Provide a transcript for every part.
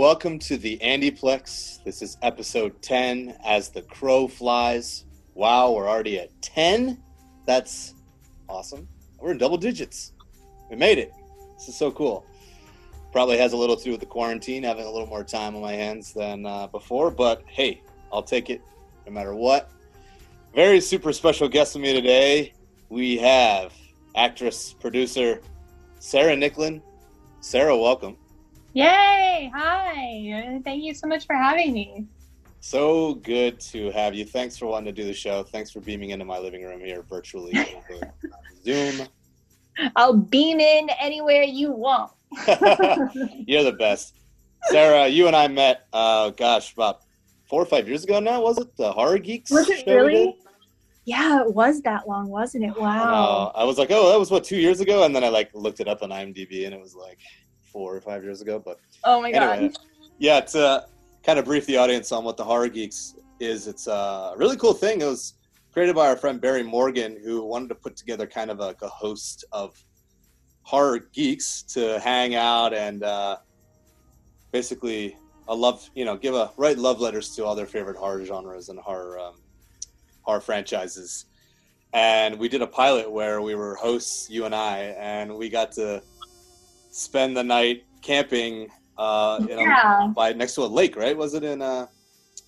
Welcome to the Andyplex. This is episode 10 as the crow flies. Wow, we're already at 10? That's awesome. We're in double digits. We made it. This is so cool. Probably has a little to do with the quarantine, having a little more time on my hands than uh, before, but hey, I'll take it no matter what. Very super special guest with me today. We have actress, producer Sarah Nicklin. Sarah, welcome. Yay! Hi. Thank you so much for having me. So good to have you. Thanks for wanting to do the show. Thanks for beaming into my living room here virtually over Zoom. I'll beam in anywhere you want. You're the best. Sarah, you and I met, uh, gosh, about four or five years ago now, was it? The Horror Geeks? Was it show we did? really? Yeah, it was that long, wasn't it? Wow. Uh, I was like, oh, that was what, two years ago? And then I like looked it up on IMDb and it was like four or five years ago. But oh my god. anyway, yeah, to kind of brief the audience on what the Horror Geeks is, it's a really cool thing. It was created by our friend Barry Morgan, who wanted to put together kind of like a host of horror geeks to hang out and uh, basically a love, you know, give a write love letters to all their favorite horror genres and horror um, horror franchises. And we did a pilot where we were hosts, you and I, and we got to spend the night camping uh, in a, by next to a lake, right? Was it in uh, a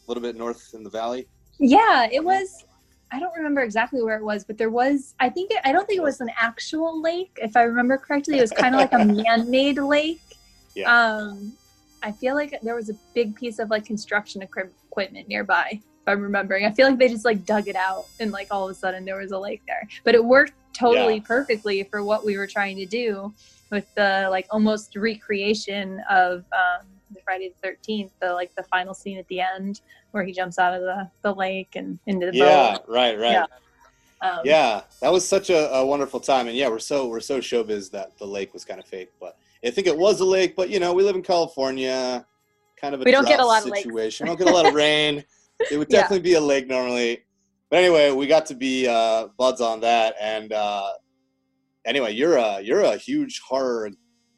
little bit north in the valley? Yeah, it was I don't remember exactly where it was, but there was I think it, I don't think it was an actual lake if I remember correctly. It was kind of like a man-made lake. Yeah. Um I feel like there was a big piece of like construction equipment nearby. If I'm remembering, I feel like they just like dug it out and like all of a sudden there was a lake there. But it worked totally Yeah. perfectly for what we were trying to do with the like almost recreation of um, the Friday the Thirteenth, the like the final scene at the end where he jumps out of the, the lake and into the boat. Yeah, boat. right, right. Yeah. Um, Yeah, that was such a, a wonderful time, and yeah, we're so we're so showbiz that the lake was kind of fake, but I think it was a lake. But you know, we live in California, kind of a We don't get a lot of situation. We don't get a lot of rain. It would Yeah. definitely be a lake normally, but anyway, we got to be uh, buds on that, and uh, anyway, you're a you're a huge horror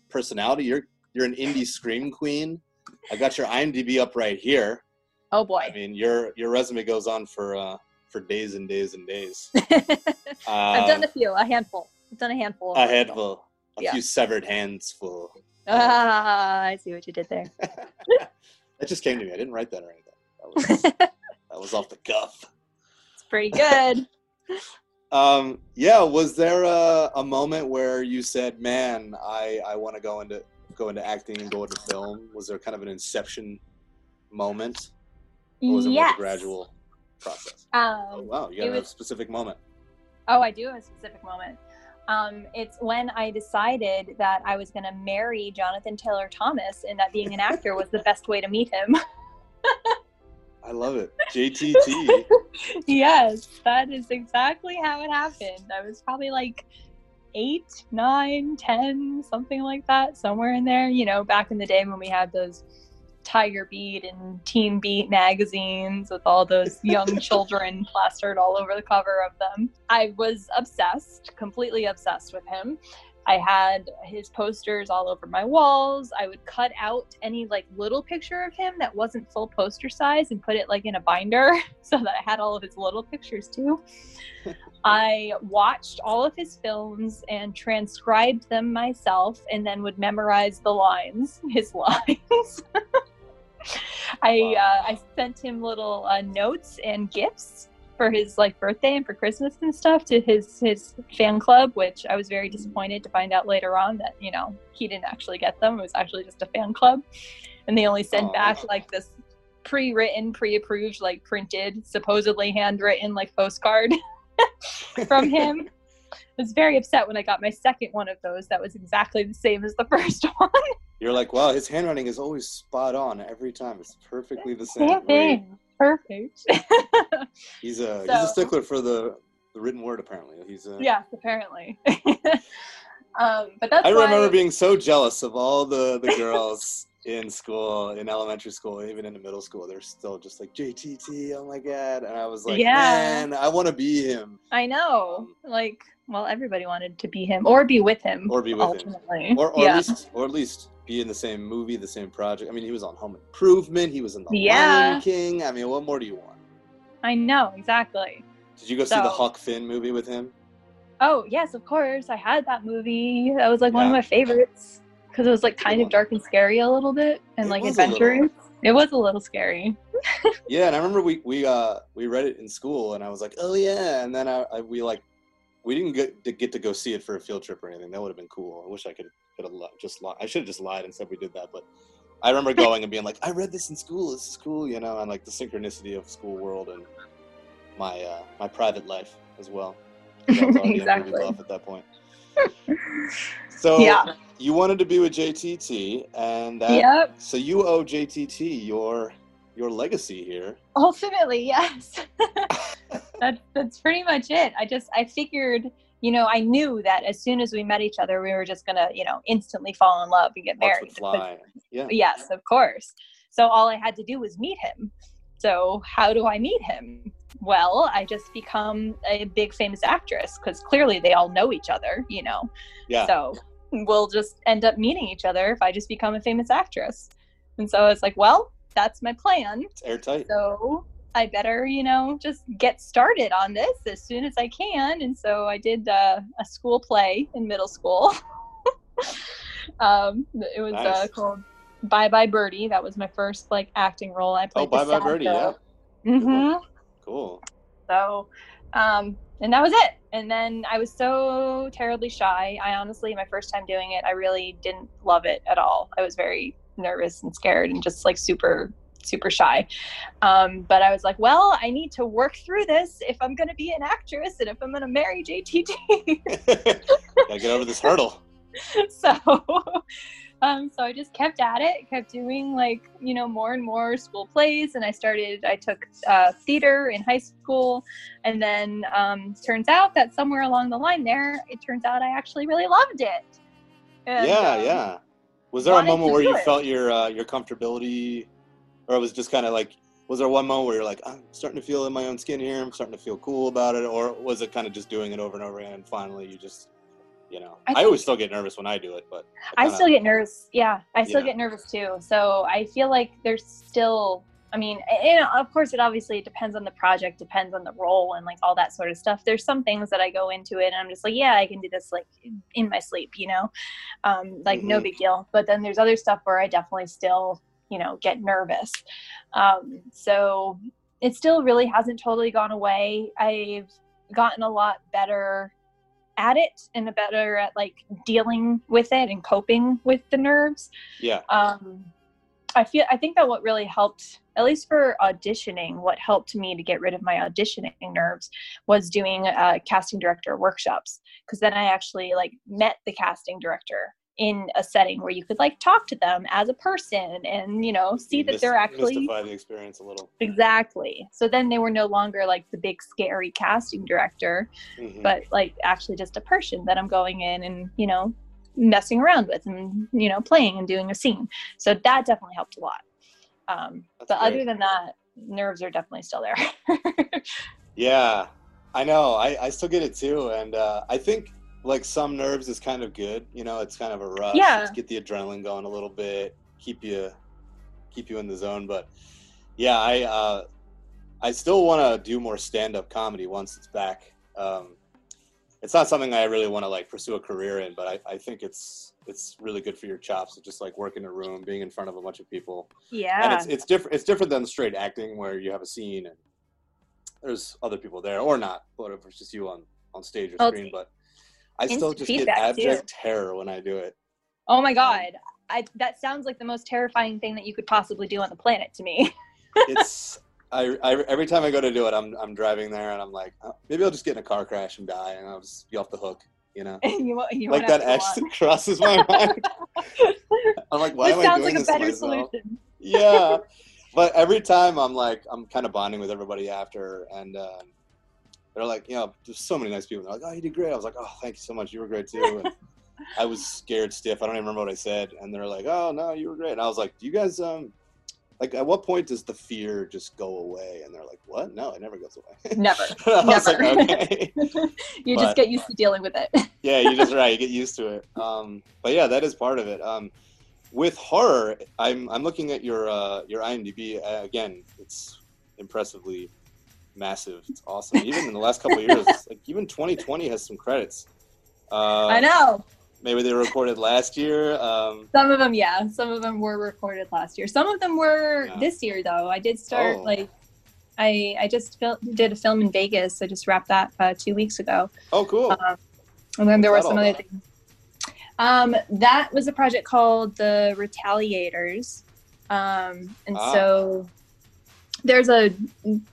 personality. You're you're an indie scream queen. I got your IMDb up right here. Oh boy. I mean, your your resume goes on for uh, for days and days and days. I've done Um, a few, a handful. I've done a handful. a handful, a Yeah. few severed hands full. Ah, I see what you did there. that just came to me. I didn't write that or anything. That was, that was off the cuff. It's pretty good. Um, yeah, was there a, a moment where you said, "Man, I, I want to go into go into acting and go into film"? Was there kind of an inception moment, or was it yes. a gradual process? Um, Oh wow, you got a specific moment. Oh, I do have a specific moment. Um, it's when I decided that I was going to marry Jonathan Taylor Thomas and that being an actor was the best way to meet him. I love it. JTT. yes, that is exactly how it happened. I was probably like eight, nine, ten, something like that, somewhere in there. You know, back in the day when we had those Tiger Beat and Teen Beat magazines with all those young children plastered all over the cover of them. I was obsessed, completely obsessed with him. I had his posters all over my walls. I would cut out any like little picture of him that wasn't full poster size and put it like in a binder so that I had all of his little pictures too. I watched all of his films and transcribed them myself and then would memorize the lines, his lines. I Wow. uh, I sent him little uh, notes and gifts for his like birthday and for Christmas and stuff to his his fan club, which I was very mm-hmm. disappointed to find out later on that you know he didn't actually get them. It was actually just a fan club, and they only sent Aw. back like this pre-written, pre-approved, like printed, supposedly handwritten like postcard from him. I was very upset when I got my second one of those. That was exactly the same as the first one. You're like, wow, his handwriting is always spot on every time. It's perfectly the same. Same thing. Perfect. He's a he's a stickler for the, the written word. Apparently, he's a. yes, apparently. um, but that's I remember why, being so jealous of all the the girls in school, in elementary school, even in the middle school. They're still just like JTT. Oh my god! And I was like, Yeah. man, I want to be him I know, Um, like, well, everybody wanted to be him or be with him, or be with him, or, or yeah. at least or at least be in the same movie, the same project. I mean, he was on Home Improvement. He was in The Yeah. Lion King. I mean, what more do you want? I know exactly. Did you go see the So- Huck Finn movie with him? Oh yes, of course. I had that movie. That was like one of my favorites because it was like kind of dark and scary a little bit, and It like was a little. adventurous. It was a little scary. Yeah, and I remember we we uh we read it in school, and I was like, oh yeah, and then I, I we like we didn't get to get to go see it for a field trip or anything. That would have been cool. I wish I could could have just lied. I should have just lied and said we did that, but I remember going and being like, I read this in school. This is cool, you know, and like the synchronicity of school world and my uh my private life as well. 'Cause I was already a movie Exactly. buff at that point. So Yeah. you wanted to be with JTT, and that Yep. so you owe JTT your your legacy here. Ultimately, yes. that's that's pretty much it. I just I figured, you know, I knew that as soon as we met each other, we were just gonna, you know, instantly fall in love and get married. fly. Yeah. Yes, of course. So all I had to do was meet him. So how do I meet him? Well, I just become a big famous actress because clearly they all know each other, you know. Yeah. So we'll just end up meeting each other if I just become a famous actress. And so it's like, well, that's my plan. It's airtight. So I better, you know, just get started on this as soon as I can. And so I did uh, a school play in middle school. um, it was uh, called Bye Bye Birdie. That was my first like acting role. I played. Oh, bye bye birdie. Yeah. hmm Cool. So, um, and that was it. And then I was so terribly shy. I honestly, my first time doing it, I really didn't love it at all. I was very nervous and scared and just like super, super shy. Um, but I was like, well, I need to work through this if I'm going to be an actress and if I'm going to marry JTT. Gotta get over this hurdle. so um so i just kept at it kept doing like you know more and more school plays and i started i took uh, theater in high school and then um turns out that somewhere along the line there it turns out i actually really loved it And, yeah, um, yeah. Was there a moment where you it. felt your uh, your comfortability, or it was just kind of like? Was there one moment where you're like, I'm starting to feel in my own skin here. I'm starting to feel cool about it, or was it kind of just doing it over and over again, and finally you just, you know, I I, always still get nervous when I do it, but I kinda- still get nervous. Yeah, I still Yeah. get nervous too. So I feel like there's still. I mean, and of course, it obviously depends on the project, depends on the role, and like all that sort of stuff. There's some things that I go into it, and I'm just like, yeah, I can do this like in my sleep, you know, um, like no Mhm. big deal. But then there's other stuff where I definitely still, you know, get nervous. Um, so it still really hasn't totally gone away. I've gotten a lot better at it and a better at like dealing with it and coping with the nerves. yeah, Um, I feel I think that what really helped, at least for auditioning, what helped me to get rid of my auditioning nerves was doing uh, casting director workshops because then I actually like met the casting director in a setting where you could like talk to them as a person and you know see that Mys- they're actually mystify the experience a little. exactly so then they were no longer like the big scary casting director Mhm. but like actually just a person that I'm going in and you know messing around with and you know playing and doing a scene. So that definitely helped a lot. Um, That's but other than that, nerves are definitely still there. Yeah, I know. I, I still get it too, and uh, I think like some nerves is kind of good. You know, it's kind of a rush. Yeah. It's get the adrenaline going a little bit, keep you keep you in the zone. But yeah, I uh, I still want to do more stand up comedy once it's back. Um, it's not something I really want to like pursue a career in, but I, I think it's it's really good for your chops. It's just like working in a room, being in front of a bunch of people Yeah. and it's it's different. It's different than straight acting where you have a scene and there's other people there or not, but if it's just you on on stage or Oh, screen. But I still just get feedback, too. abject terror when I do it. oh my god, I that sounds like the most terrifying thing that you could possibly do on the planet to me. It's I, I every time I go to do it, I'm I'm driving there and I'm like, oh, maybe I'll just get in a car crash and die and I'll just be off the hook. You know, you, you like that to go actually on. crosses my mind. I'm like, why this am I sounds doing like a this to better solution. yeah but every time i'm like i'm kind of bonding with everybody after and um, they're like you know there's so many nice people they're like oh you did great i was like oh thank you so much you were great too and i was scared stiff i don't even remember what i said and they're like oh no you were great and i was like do you guys um like at what point does the fear just go away and they're like what no it never goes away Never. Was like, Never. okay you But- just get used to dealing with it. yeah, you're just right. You get used to it. Um, but yeah, that is part of it. Um, with horror, I'm I'm looking at your uh, your IMDb uh, again. It's impressively massive. It's awesome. Even in the last couple of years, like even 2020 has some credits. Uh, I know. Maybe they were recorded last year. Um, Some of them, yeah. Some of them were recorded last year. Some of them were Yeah. this year, though. I did start Oh. like, I I just fil- did a film in Vegas. I just wrapped that uh, two weeks ago, oh, cool. um, and then there were What's some other about? things. Um, that was a project called The Retaliators, um, and Ah. so there's a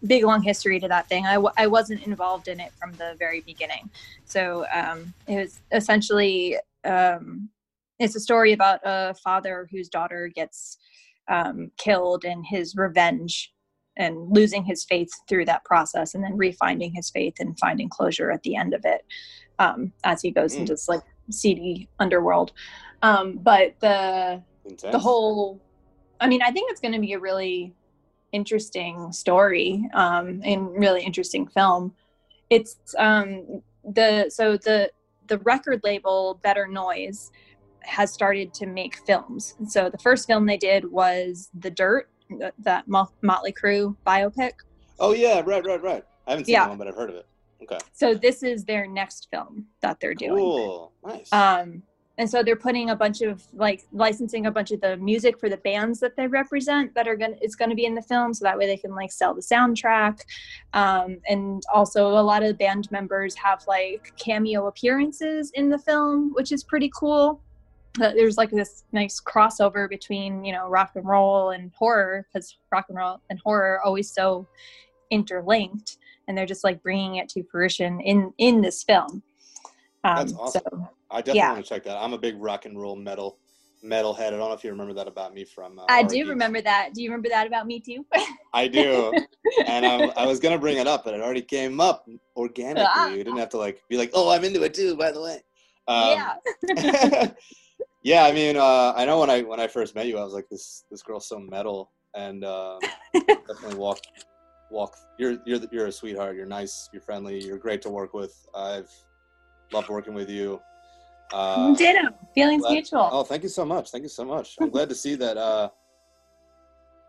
big long history to that thing. I, w- I wasn't involved in it from the very beginning, so um, it was essentially um, it's a story about a father whose daughter gets um, killed and his revenge and losing his faith through that process and then refinding his faith and finding closure at the end of it um, as he goes Mm. into this like seedy underworld um, but the Intense. the whole i mean i think it's going to be a really interesting story um and really interesting film it's um the so the the record label better noise has started to make films And so the first film they did was the dirt that Mo- motley crue biopic Oh yeah, right, right, right. I haven't seen Yeah. that one, but I've heard of it. Okay. so this is their next film that they're doing Cool. Nice. um and so they're putting a bunch of like licensing a bunch of the music for the bands that they represent that are gonna it's gonna be in the film so that way they can like sell the soundtrack. Um and also a lot of the band members have like cameo appearances in the film which is pretty cool. Uh, there's like this nice crossover between you know rock and roll and horror because rock and roll and horror are always so interlinked and they're just like bringing it to fruition in in this film. Um, That's awesome. so I definitely yeah. want to check that. I'm a big rock and roll metal metal head. I don't know if you remember that about me from. Uh, I do Geeks. remember that. Do you remember that about me too? I do, and I'm, I was gonna bring it up, but it already came up organically. Ah. You didn't have to like be like, "Oh, I'm into it too." By the way. Um, yeah. yeah, I mean, uh, I know when I when I first met you, I was like, "This this girl's so metal," and um, definitely walk walk. You're you're you're a sweetheart. You're nice. You're friendly. You're great to work with. I've loved working with you. Uh, Ditto. Feelings glad- mutual. Oh, thank you so much. Thank you so much. I'm glad to see that. Uh,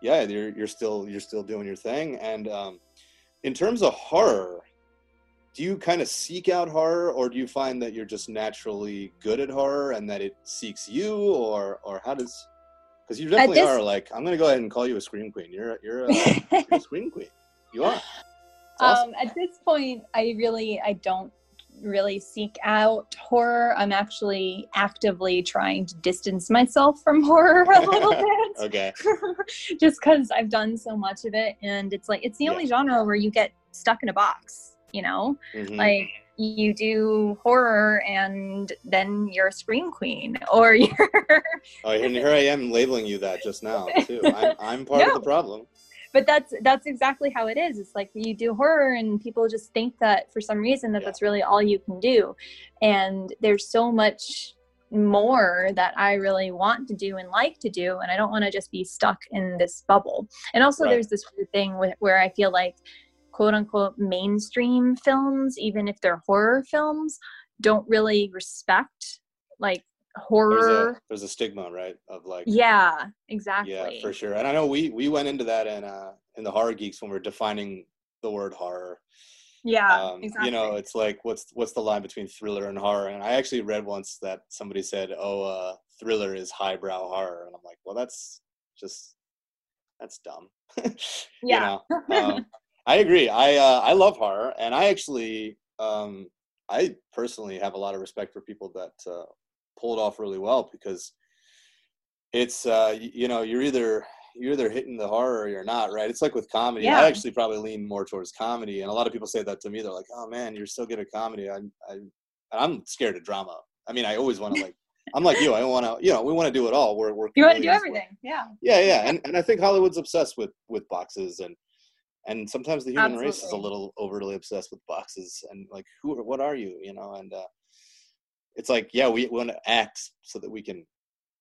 yeah, you're you're still you're still doing your thing. And um, in terms of horror, do you kind of seek out horror, or do you find that you're just naturally good at horror and that it seeks you, or or how does? Because you definitely this- are. Like, I'm gonna go ahead and call you a scream queen. You're you're a, you're a scream queen. You are. Awesome. um, at this point, I really I don't really seek out horror. I'm actually actively trying to distance myself from horror a little bit. okay. just because I've done so much of it, and it's like it's the Yeah. only genre where you get stuck in a box. You know, Mhm. like you do horror and then you're a scream queen or you're oh, and here I am labeling you that just now too. I'm I'm part of the problem. But that's that's exactly how it is it's like you do horror and people just think that for some reason that Yeah. that's really all you can do and there's so much more that i really want to do and like to do and i don't want to just be stuck in this bubble and also Right. there's this weird thing with, where i feel like quote unquote mainstream films even if they're horror films don't really respect like There's horror a there's a stigma, right? Of like yeah exactly Yeah, for sure. And I know we we went into that in uh in the horror geeks when we are defining the word horror. yeah Um, exactly You know, it's like what's what's the line between thriller and horror? And I actually read once that somebody said, "Oh, uh, thriller is highbrow horror," and I'm like, "Well, that's just that's dumb." Yeah. Know? um, I agree. I uh, I love horror, and I actually um, I personally have a lot of respect for people that uh, pull it off really well because it's uh, you know you're either you're either hitting the horror or you're not, right? It's like with comedy. Yeah. I actually probably lean more towards comedy, and a lot of people say that to me. They're like, "Oh man, you're so good at comedy." I, I I'm scared of drama. I mean, I always want to like. I'm like you. I want to, you know, we want to do it all. We're, we're you want to do everything yeah yeah yeah and, and i think hollywood's obsessed with with boxes and and sometimes the human race is a little overly obsessed with boxes and like who what are you you know and uh it's like yeah we want to act so that we can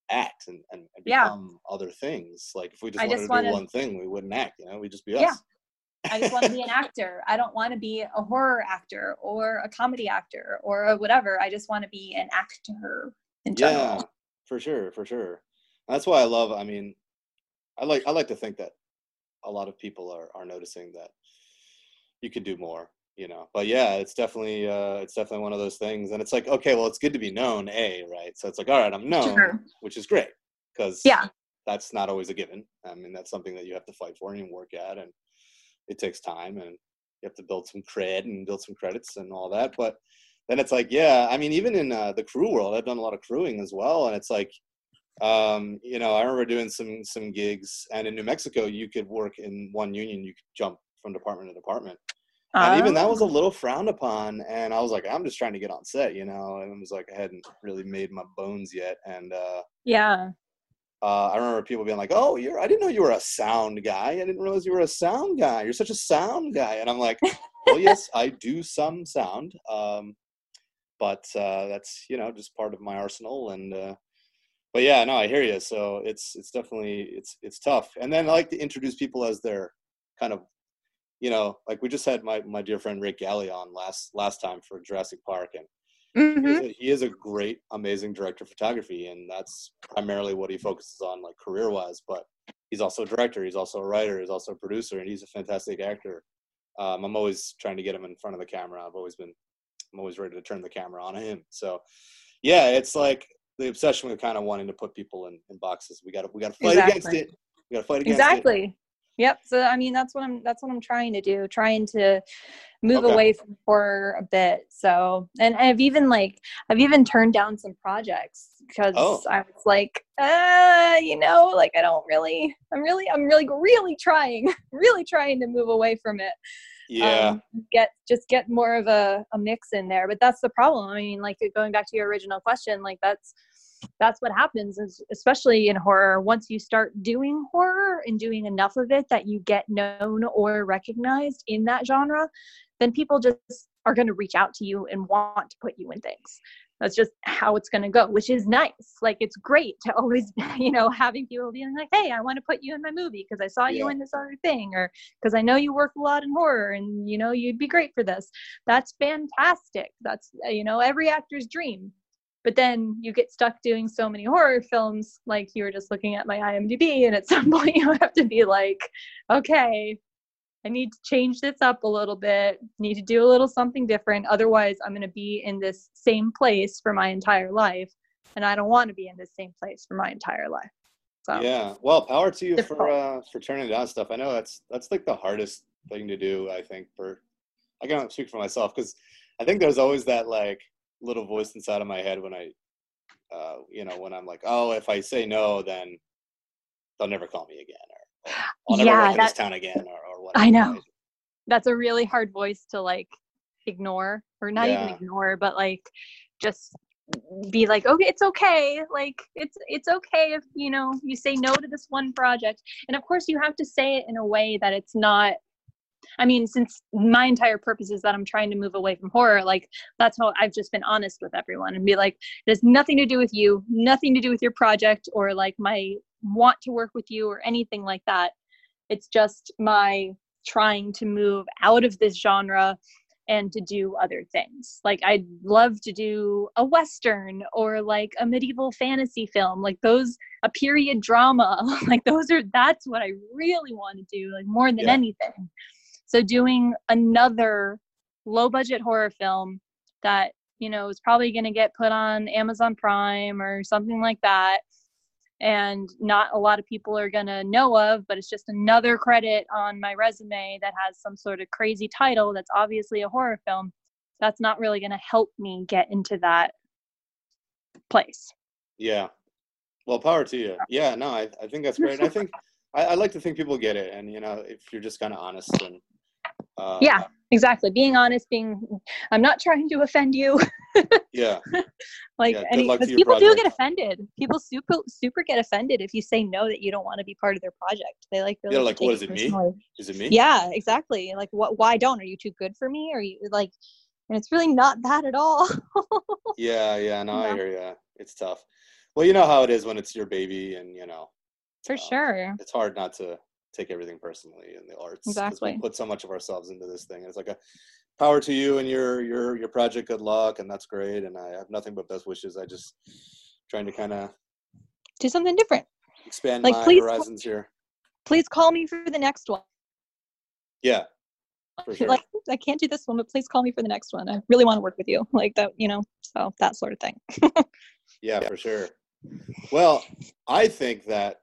act and, and, and Yeah. become other things like if we just I wanted just to wanna- do one thing we wouldn't act you know we'd just be us Yeah. I just want to be an actor. I don't want to be a horror actor or a comedy actor or a whatever. I just want to be an actor in yeah for sure for sure That's why I love. I mean, I like I like to think that a lot of people are are noticing that you could do more. You know, but yeah, it's definitely uh, it's definitely one of those things, and it's like okay, well, it's good to be known, a right. So it's like all right, I'm known, Sure. which is great because Yeah. that's not always a given. I mean, that's something that you have to fight for and work at, and it takes time, and you have to build some cred and build some credits and all that. But then it's like, yeah, I mean, even in uh, the crew world, I've done a lot of crewing as well, and it's like, um, you know, I remember doing some some gigs, and in New Mexico, you could work in one union, you could jump from department to department, and even that was a Oh, little frowned upon. And I was like, I'm just trying to get on set, you know, and it was like I hadn't really made my bones yet, and. uh yeah. uh, I remember people being like, "Oh, you're I didn't know you were a sound guy. I didn't realize you were a sound guy. You're such a sound guy." And I'm like, "Well, yes, I do some sound, um, but uh, that's you know just part of my arsenal." And uh, but yeah, no, I hear you. So it's it's definitely it's it's tough. And then I like to introduce people as their kind of you know like we just had my my dear friend Rick Galley on last last time for Jurassic Park, and he hmm is, a, he is a great, amazing director of photography, and that's primarily what he focuses on, like career-wise. But he's also a director, he's also a writer, he's also a producer, and he's a fantastic actor. Um, I'm always trying to get him in front of the camera. I've always been, I'm always ready to turn the camera on him. So, yeah, it's like the obsession with kind of wanting to put people in, in boxes. We got to, we got to fight against it. We got to fight against it. Exactly. Yep. So I mean, that's what I'm. That's what I'm trying to do. Trying to move Okay. away from horror a bit. So, and I've even like I've even turned down some projects because Oh. I was like, uh, you know, like I don't really. I'm really. I'm really, really trying. Really trying to move away from it. Yeah, um, get just get more of a, a mix in there but that's the problem i mean like going back to your original question like that's that's what happens is especially in horror once you start doing horror and doing enough of it that you get known or recognized in that genre then people just are going to reach out to you and want to put you in things that's just how it's going to go which is nice like it's great to always you know having people being like hey i want to put you in my movie because i saw you in this other thing or because I know you work a lot in horror and you know you'd be great for this. That's fantastic. That's uh, you know every actor's dream. But then you get stuck doing so many horror films, like you were just looking at my IMDb, and at some point you have to be like, okay, I need to change this up a little bit. Need to do a little something different. Otherwise, I'm going to be in this same place for my entire life, and I don't want to be in this same place for my entire life. So yeah. Well, power to you Difficult. for uh, for turning down stuff. I know that's that's like the hardest thing to do. I think for I can't speak for myself because I think there's always that like little voice inside of my head when I, uh, you know, when I'm like, oh, if I say no, then they'll never call me again, or, or I'll never Yeah, work in this town again, or, or whatever. I know. that's a really hard voice to like ignore or not even ignore but like just be like okay it's okay like it's it's okay if you know you say no to this one project and of course you have to say it in a way that it's not I mean, since my entire purpose is that I'm trying to move away from horror, like that's how I've just been honest with everyone and be like, it has nothing to do with you, nothing to do with your project or like my want to work with you or anything like that. It's just my trying to move out of this genre and to do other things. Like I'd love to do a western or like a medieval fantasy film, like those a period drama. like those are that's what I really want to do, like more than Yeah. anything. So doing another low budget horror film that, you know, is probably going to get put on Amazon Prime or something like that and not a lot of people are going to know of, but it's just another credit on my resume that has some sort of crazy title that's obviously a horror film. That's not really going to help me get into that place. Yeah. Well, power to you. Yeah, no, I, I think that's great. I think I, I like to think people get it, and you know, if you're just kind of honest and uh, Yeah. Exactly. Being honest, being, I'm not trying to offend you. yeah, like, Yeah, any, people do get offended. People super, super get offended if you say no that you don't want to be part of their project. They like, really They're like, "What is it, me?" is it me? yeah exactly like what why don't are you too good for me or you like and it's really not that at all Yeah, yeah, no, I Yeah. hear you. It's tough. Well, you know how it is when it's your baby, and you know, for um, sure it's hard not to take everything personally in the arts. Exactly. We put so much of ourselves into this thing. It's like a power to you and your your your project. Good luck, and that's great. And I have nothing but best wishes. I just trying to kind of do something different expand Like, my please- horizons here. Please call me for the next one. Yeah, sure. Like I can't do this one, but please call me for the next one. I really want to work with you. Like that, you know, so that sort of thing. Yeah, for sure. Well, I think that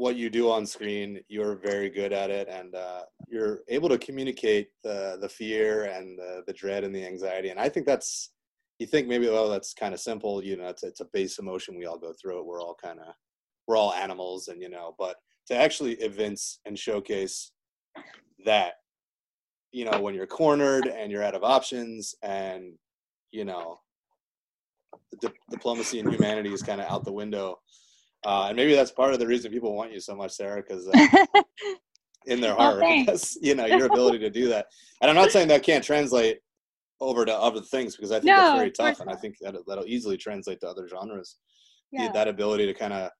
what you do on screen, you're very good at it, and uh, you're able to communicate the the fear and the, the dread and the anxiety. And I think that's you think maybe oh that's kind of simple, you know, it's, it's a base emotion we all go through it. We're all kind of we're all animals, and you know, but to actually evince and showcase that, you know, when you're cornered and you're out of options, and you know di- diplomacy and humanity is kind of out the window. Uh, and maybe that's part of the reason people want you so much, Sarah, because uh, in their heart, thanks. because you know your ability to do that. And I'm not saying that can't translate over to other things because I think that's very tough, and I think that that'll easily translate to other genres. The- yeah. That ability to kind of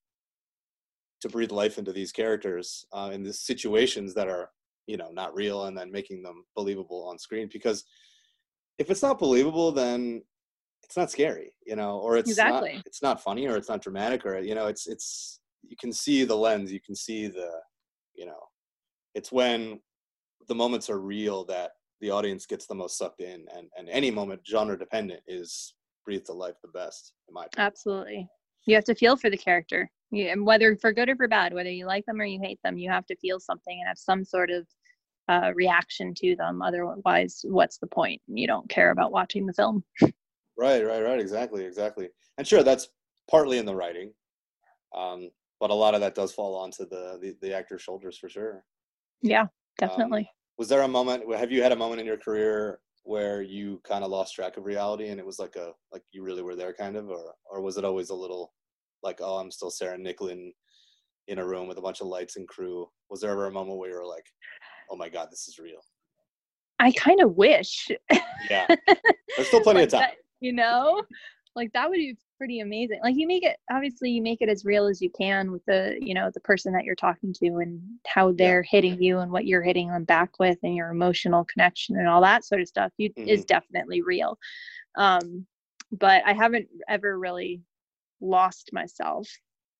to breathe life into these characters uh, in these situations that are you know not real, and then making them believable on screen. Because if it's not believable, then it's not scary, you know, or it's Exactly. not it's not funny or it's not dramatic or you know, it's it's you can see the lens, you can see the you know, it's when the moments are real that the audience gets the most sucked in and and any moment genre dependent is breathed to life the best in my opinion. Absolutely. You have to feel for the character. You, and whether for good or for bad, whether you like them or you hate them, you have to feel something and have some sort of uh, reaction to them. Otherwise, what's the point? You don't care about watching the film. Right, right, right. Exactly, exactly. And sure, that's partly in the writing, um, but a lot of that does fall onto the the, the actor's shoulders for sure. Yeah, Um, definitely. was there a moment? Have you had a moment in your career where you kind of lost track of reality, and it was like a like you really were there, kind of, or or was it always a little like, oh, I'm still Sarah Nicklin in a room with a bunch of lights and crew? Was there ever a moment where you were like, oh my god, this is real? I kind of wish. Yeah, there's still plenty like of time. that, you know? Like that would be pretty amazing. Like you make it obviously you make it as real as you can with the you know the person that you're talking to and how they're hitting you and what you're hitting them back with and your emotional connection and all that sort of stuff you, is definitely real. Um but i haven't ever really lost myself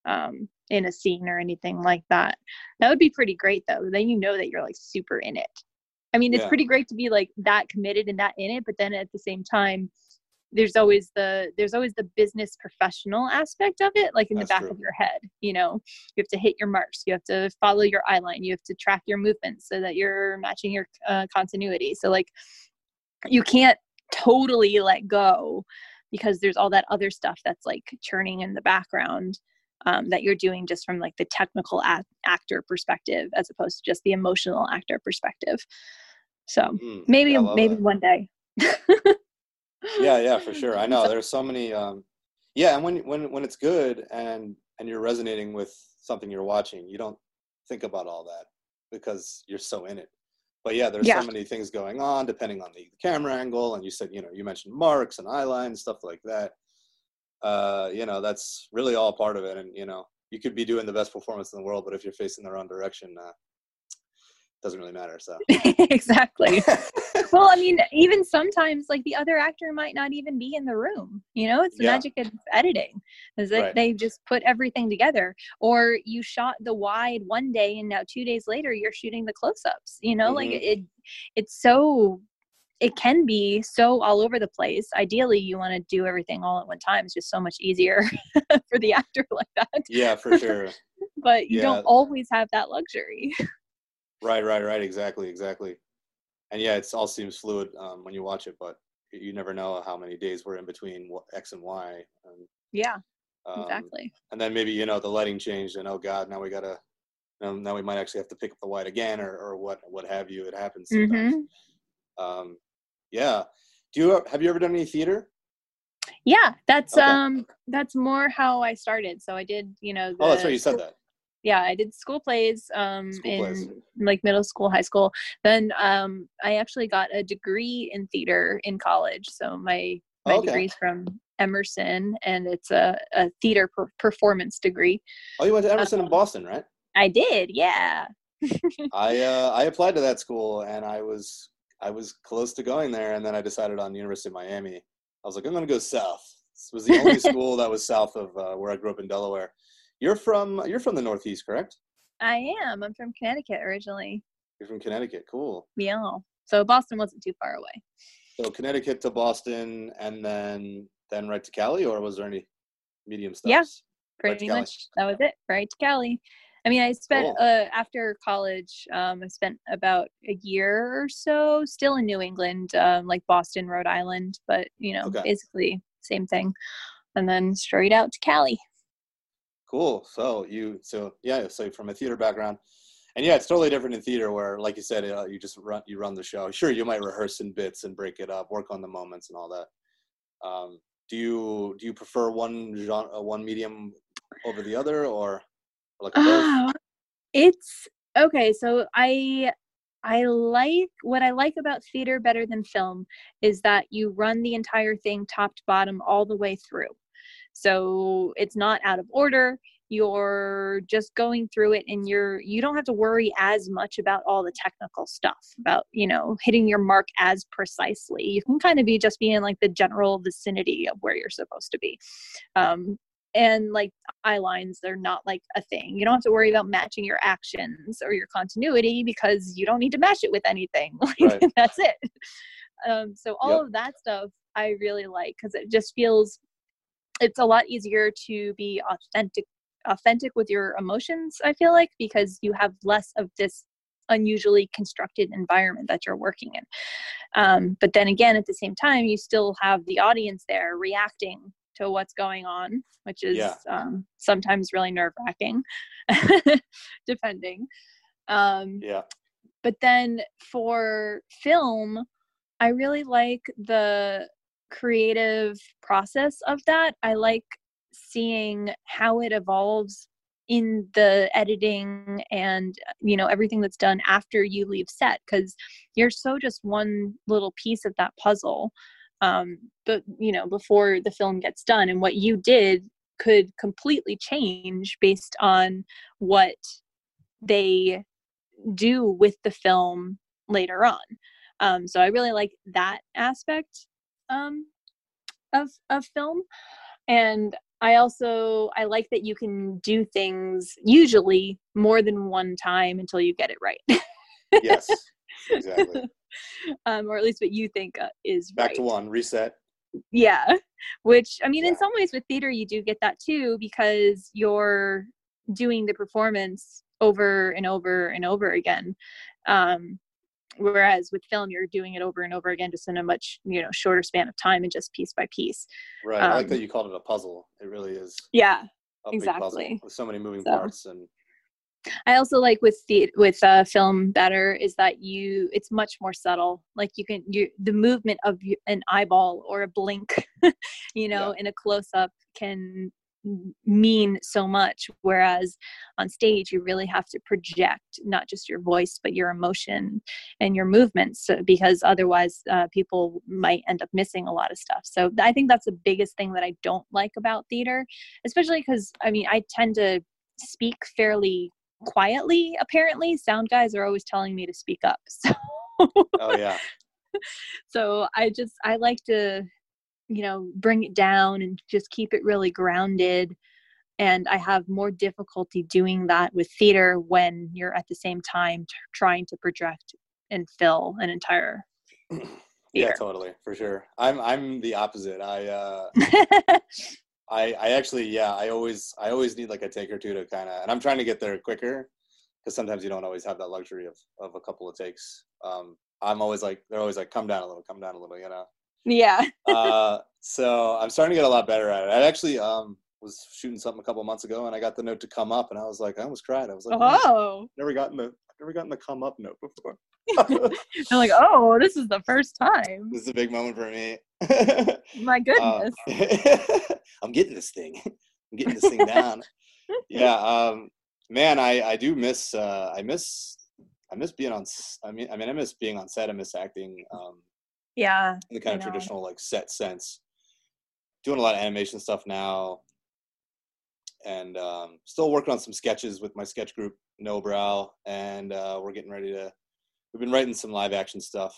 um in a scene or anything like that. That would be pretty great though. Then you know that you're like super in it. I mean, it's Yeah. pretty great to be like that committed and that in it, but then at the same time, there's always the there's always the business professional aspect of it, like in That's the back true. of your head. You know, you have to hit your marks, you have to follow your eye line, you have to track your movements so that you're matching your uh, continuity. So like, you can't totally let go because there's all that other stuff that's like churning in the background um, that you're doing just from like the technical act- actor perspective as opposed to just the emotional actor perspective so Mm, maybe yeah, I love maybe that. one day yeah yeah for sure. I know there's so many um yeah and when when when it's good and and you're resonating with something you're watching you don't think about all that because you're so in it. But yeah there's Yeah. so many things going on depending on the camera angle and you said you know you mentioned marks and eye line stuff like that. Uh you know that's really all part of it and you know you could be doing the best performance in the world but if you're facing the wrong direction uh it doesn't really matter so. Exactly well i mean even sometimes like the other actor might not even be in the room you know it's the Yeah. magic of editing is that Right. they just put everything together or you shot the wide one day and now two days later you're shooting the close-ups you know like Mhm. it it's so it can be so all over the place ideally you want to do everything all at one time it's just so much easier for the actor like that yeah for sure but you Yeah. don't always have that luxury Right, right, right. Exactly, exactly. And yeah, it's all seems fluid um, when you watch it, but you never know how many days we're in between X and Y. And, yeah um, exactly And then maybe you know the lighting changed, and oh God, now we gotta. Now, now we might actually have to pick up the white again, or or what what have you. It happens sometimes. Mhm. Um, yeah. Do you have you ever done any theater? Yeah, that's Okay. um that's more how I started. So I did, you know, Oh, that's the right. You said that. Yeah, I did school plays um School in plays. like middle school, high school. Then um I actually got a degree in theater in college. So my my okay. degree's from Emerson and it's a, a theater per- performance degree. Oh, you went to Emerson in Um, Boston, right? I did, yeah. I uh, I applied to that school and I was I was close to going there and then I decided on the University of Miami. I was like, I'm gonna go south. This was the only school that was south of uh, where I grew up in Delaware, you're from you're from the Northeast, correct? I am. I'm from Connecticut originally. You're from Connecticut. Cool. Yeah. So Boston wasn't too far away. So Connecticut to Boston, and then then right to Cali, or was there any medium stops? Yeah. Pretty Cali. much that was it. Right to Cali. I mean, I spent Cool. uh, after college. Um, I spent about a year or so still in New England, um, like Boston, Rhode Island, but you know, Okay. basically same thing. And then straight out to Cali. Cool. So you so yeah, so from a theater background. And yeah, it's totally different in theater where like you said, uh, you just run you run the show. Sure, you might rehearse in bits and break it up, work on the moments and all that. Um, do you do you prefer one genre, one medium over the other or, or like? Ah, it's okay. So I I like what I like about theater better than film is that you run the entire thing top to bottom all the way through. So it's not out of order. You're just going through it and you're you don't have to worry as much about all the technical stuff about, you know, hitting your mark as precisely. You can kind of be just be in like the general vicinity of where you're supposed to be. Um and like eye lines they're not like a thing you don't have to worry about matching your actions or your continuity because you don't need to match it with anything like Right. that's it um, so all Yep. of that stuff i really like because it just feels it's a lot easier to be authentic authentic with your emotions i feel like because you have less of this unusually constructed environment that you're working in um, but then again at the same time you still have the audience there reacting to what's going on which is Yeah. um, sometimes really nerve wracking depending um, Yeah. but then for film i really like the creative process of that. I like seeing how it evolves in the editing and you know everything that's done after you leave set because you're so just one little piece of that puzzle um but you know before the film gets done. And what you did could completely change based on what they do with the film later on. Um, so I really like that aspect um, of of film, and I also I like that you can do things usually more than one time until you get it right, Yes. Exactly. um, or at least what you think uh, is Back right. to one, reset. Yeah. Which, I mean, in some ways with theater, you do get that too because you're doing the performance over and over and over again. Um, whereas with film, you're doing it over and over again, just in a much, you know, shorter span of time and just piece by piece. Right. I like Um, that you called it a puzzle. It really is Yeah. exactly. with so many moving So- parts and I also like with the with uh, film better is that you it's much more subtle. Like you can you the movement of an eyeball or a blink, you know, in a close up can mean so much. Whereas on stage, you really have to project not just your voice but your emotion and your movements uh, because otherwise uh, people might end up missing a lot of stuff. So I think that's the biggest thing that I don't like about theater, especially because I mean I tend to speak fairly quietly apparently sound guys are always telling me to speak up so oh yeah. so i just i like to you know bring it down and just keep it really grounded and i have more difficulty doing that with theater when you're at the same time t- trying to project and fill an entire Yeah, totally, for sure. I'm I'm the opposite. I uh I I actually yeah, I always I always need like a take or two to kind of and I'm trying to get there quicker because sometimes you don't always have that luxury of of a couple of takes. Um I'm always like they're always like come down a little, come down a little, you know. Yeah uh so I'm starting to get a lot better at it. I actually um was shooting something a couple months ago and I got the note to come up and I was like I almost cried. I was like oh never gotten the never gotten the come up note before. i'm like oh this is the first time this is a big moment for me. my Uh, goodness I'm getting this thing. I'm getting this thing down. Yeah, um, man, I I do miss uh, I miss I miss being on. I mean, I mean, I miss being on set. I miss acting um, yeah in the kind I of know. traditional like set sense. Doing a lot of animation stuff now, and um, still working on some sketches with my sketch group No Brow, and uh, we're getting ready to. We've been writing some live action stuff.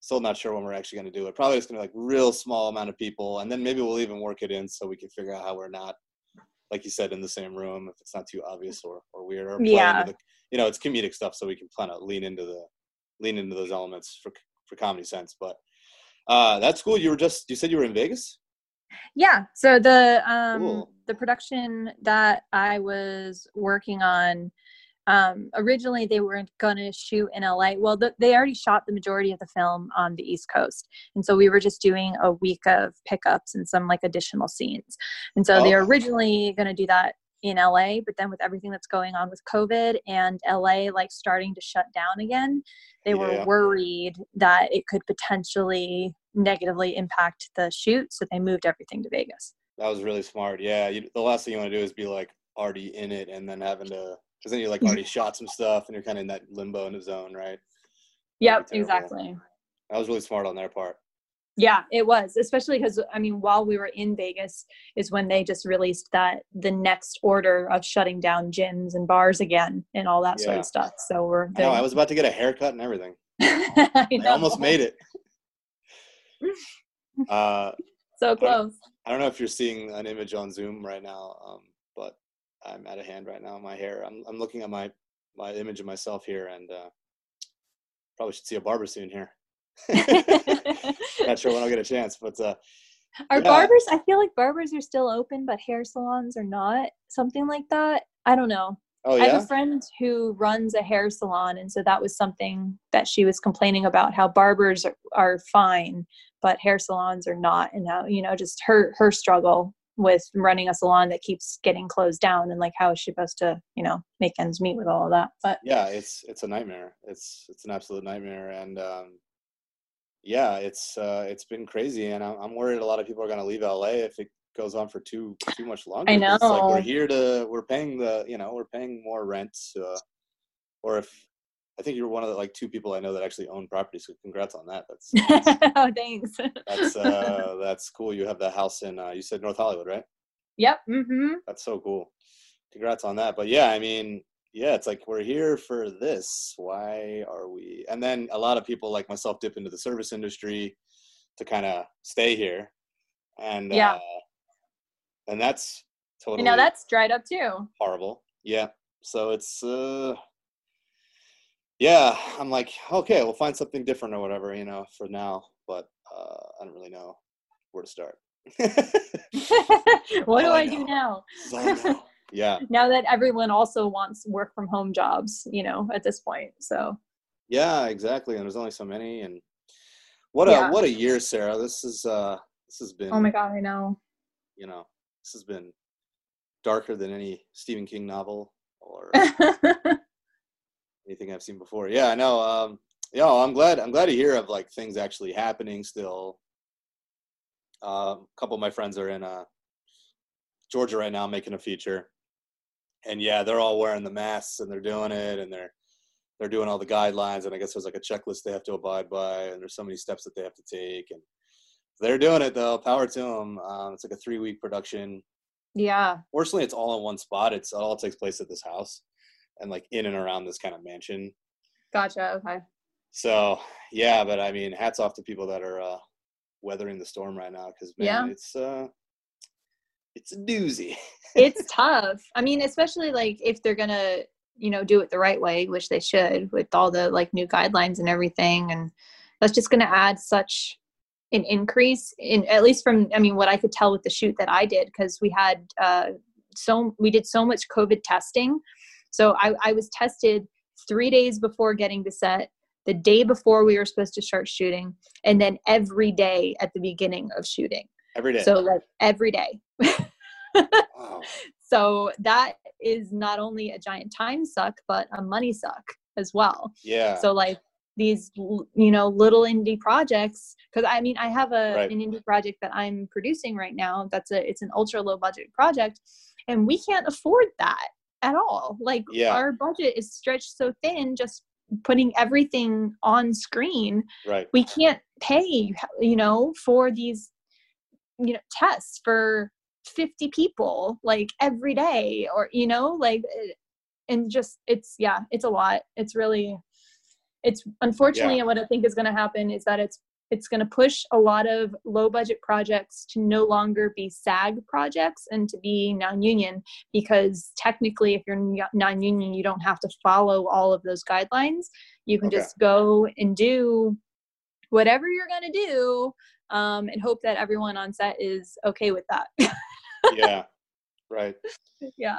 Still not sure when we're actually going to do it. Probably just going to be like real small amount of people, and then maybe we'll even work it in so we can figure out how we're not like you said, in the same room if it's not too obvious or, or weird or Yeah. the, you know, it's comedic stuff, so we can kind of lean into the lean into those elements for for comedy sense. But uh, that's cool. You were just you said you were in Vegas. Yeah. So the um Cool. the production that I was working on um originally they weren't going to shoot in LA. Well, the, they already shot the majority of the film on the East Coast. And so we were just doing a week of pickups and some like additional scenes. And so they were originally going to do that in LA, but then with everything that's going on with COVID and LA like starting to shut down again, they Yeah. were worried that it could potentially negatively impact the shoot. So they moved everything to Vegas. That was really smart. Yeah, you, the last thing you want to do is be like already in it and then having to because then you like already shot some stuff and you're kind of in that limbo in the zone, right? Yep, exactly. That was really smart on their part. Yeah, it was, especially because I mean, while we were in Vegas, is when they just released that the next order of shutting down gyms and bars again and all that sort of stuff. So we're. I know. I was about to get a haircut and everything. I I almost made it. Uh, so close. I don't know if you're seeing an image on Zoom right now, um, but I'm out of hand right now. My hair. I'm I'm looking at my my image of myself here, and uh, probably should see a barber soon here. Not sure when I'll get a chance, but uh, Are Yeah. barbers? I feel like barbers are still open, but hair salons are not. Something like that. I don't know. oh I have a friend who runs a hair salon, and so that was something that she was complaining about how barbers are, are fine, but hair salons are not, and how you know just her her struggle with running a salon that keeps getting closed down, and like how is she supposed to you know make ends meet with all of that? But yeah. It's it's a nightmare. It's it's an absolute nightmare, and um, yeah, it's uh, it's been crazy, and I'm, I'm worried a lot of people are going to leave LA if it goes on for too too much longer. I 'cause, Like we're here to we're paying the you know we're paying more rent, uh, or if I think you're one of the like two people I know that actually own property. So congrats on that. That's oh, thanks. that's uh, that's cool. You have the house in uh, you said North Hollywood, right? yep. Mm-hmm. That's so cool. Congrats on that. But yeah, I mean, yeah, it's like we're here for this. Why are we? And then a lot of people like myself dip into the service industry to kind of stay here, and Yeah. uh, and that's totally You know that's dried up too. horrible. Yeah. So it's uh yeah, I'm like, okay, we'll find something different or whatever, you know, for now. But uh I don't really know where to start. what do I I do now? is all I know. Yeah. now that everyone also wants work from home jobs, you know, at this point. So Yeah, exactly. And there's only so many and what Yeah. a what a year, Sarah. This is uh this has been oh my god, I know. you know, this has been darker than any Stephen King novel or anything I've seen before. Yeah, I know. Um, yeah, I'm glad. I'm glad to hear of like things actually happening still. Uh, a couple of my friends are in uh, Georgia right now making a feature, and yeah, they're all wearing the masks and they're doing it, and they're they're doing all the guidelines, and I guess there's like a checklist they have to abide by, and there's so many steps that they have to take, and they're doing it though. Power to them. Um, it's like a three week production. yeah. Fortunately, it's all in one spot. It's it all takes place at this house, and like in and around this kind of mansion. Gotcha. Okay. So yeah, but I mean, hats off to people that are uh, weathering the storm right now because man, Yeah. it's uh, it's a doozy. It's tough. I mean, especially like if they're gonna, you know, do it the right way, which they should, with all the like new guidelines and everything, and that's just gonna add such an increase in at least from I mean what I could tell with the shoot that I did because we had uh, so we did so much COVID testing. So I, I was tested three days before getting to set, the day before we were supposed to start shooting, and then every day at the beginning of shooting. Every day. So like every day. wow. So that is not only a giant time suck, but a money suck as well. Yeah. So like these, you know, little indie projects. Because I mean, I have a Right. an indie project that I'm producing right now. That's a it's an ultra low budget project, and we can't afford that at all. Like Yeah. our budget is stretched so thin. Just putting everything on screen right. we can't pay you know for these you know tests for 50 people like every day or you know like eh, and just it's yeah it's a lot it's really it's unfortunately what i think is going to happen is that it's it's going to push a lot of low budget projects to no longer be SAG projects and to be non union because technically, if you're non union, you don't have to follow all of those guidelines. You can okay. just go and do whatever you're going to do um, and hope that everyone on set is okay with that. yeah, right. Yeah.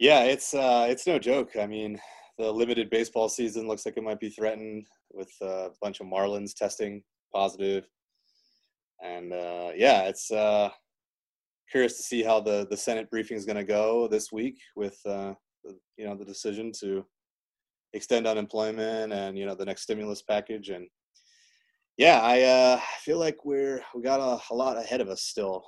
Yeah, it's uh, it's no joke. I mean, the limited baseball season looks like it might be threatened with a bunch of Marlins testing positive. And uh, yeah, it's uh, curious to see how the, the Senate briefing is going to go this week with uh, the, you know the decision to extend unemployment and you know the next stimulus package and yeah I uh, feel like we're we got a, a lot ahead of us still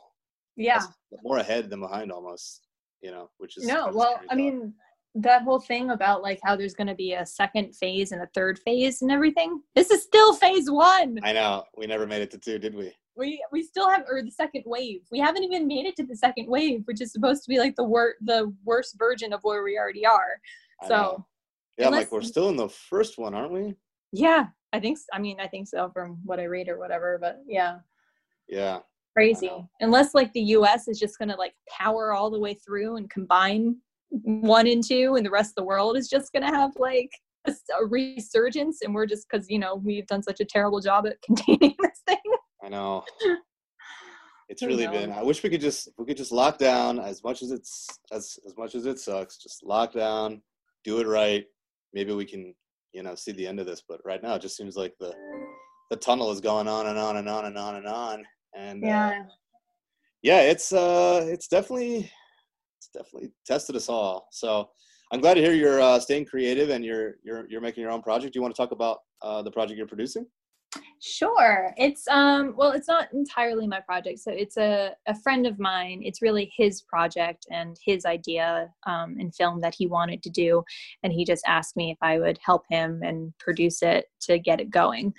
yeah more ahead than behind almost you know which is no well I mean that whole thing about like how there's going to be a second phase and a third phase and everything. This is still phase one. I know. We never made it to two, did we? We we still have or the second wave. We haven't even made it to the second wave, which is supposed to be like the wor- the worst version of where we already are. I so know. yeah, unless, like we're still in the first one, aren't we? Yeah, I think. I mean, I think so from what I read or whatever. But yeah. Yeah. Crazy. Unless like the U.S. is just gonna like power all the way through and combine one and two and the rest of the world is just going to have like a, a, resurgence and we're just because you know we've done such a terrible job at containing this thing i know it's really been i wish we could just we could just lock down as much as it's as as much as it sucks just lock down do it right maybe we can you know see the end of this but right now it just seems like the the tunnel is going on and on and on and on and on and yeah uh, yeah it's uh it's definitely it's definitely tested us all. So I'm glad to hear you're uh, staying creative and you're you're you're making your own project. Do you want to talk about uh, the project you're producing? Sure. It's um well it's not entirely my project. So it's a, a friend of mine. It's really his project and his idea um in film that he wanted to do. And he just asked me if I would help him and produce it to get it going.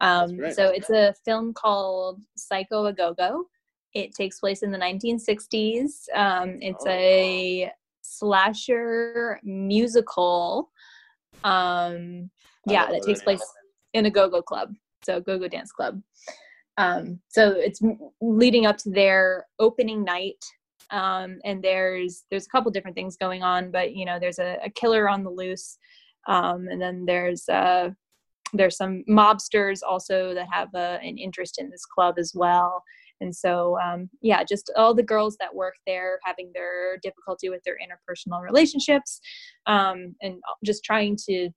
Um so it's a film called Psycho a Go Go. It takes place in the 1960s. Um, it's oh. a slasher musical. Um, yeah, that takes place in a go-go club, so go-go dance club. Um, so it's leading up to their opening night, um, and there's there's a couple different things going on, but you know there's a, a killer on the loose, um, and then there's uh, there's some mobsters also that have a, an interest in this club as well. And so, um, yeah, just all the girls that work there having their difficulty with their interpersonal relationships um, and just trying to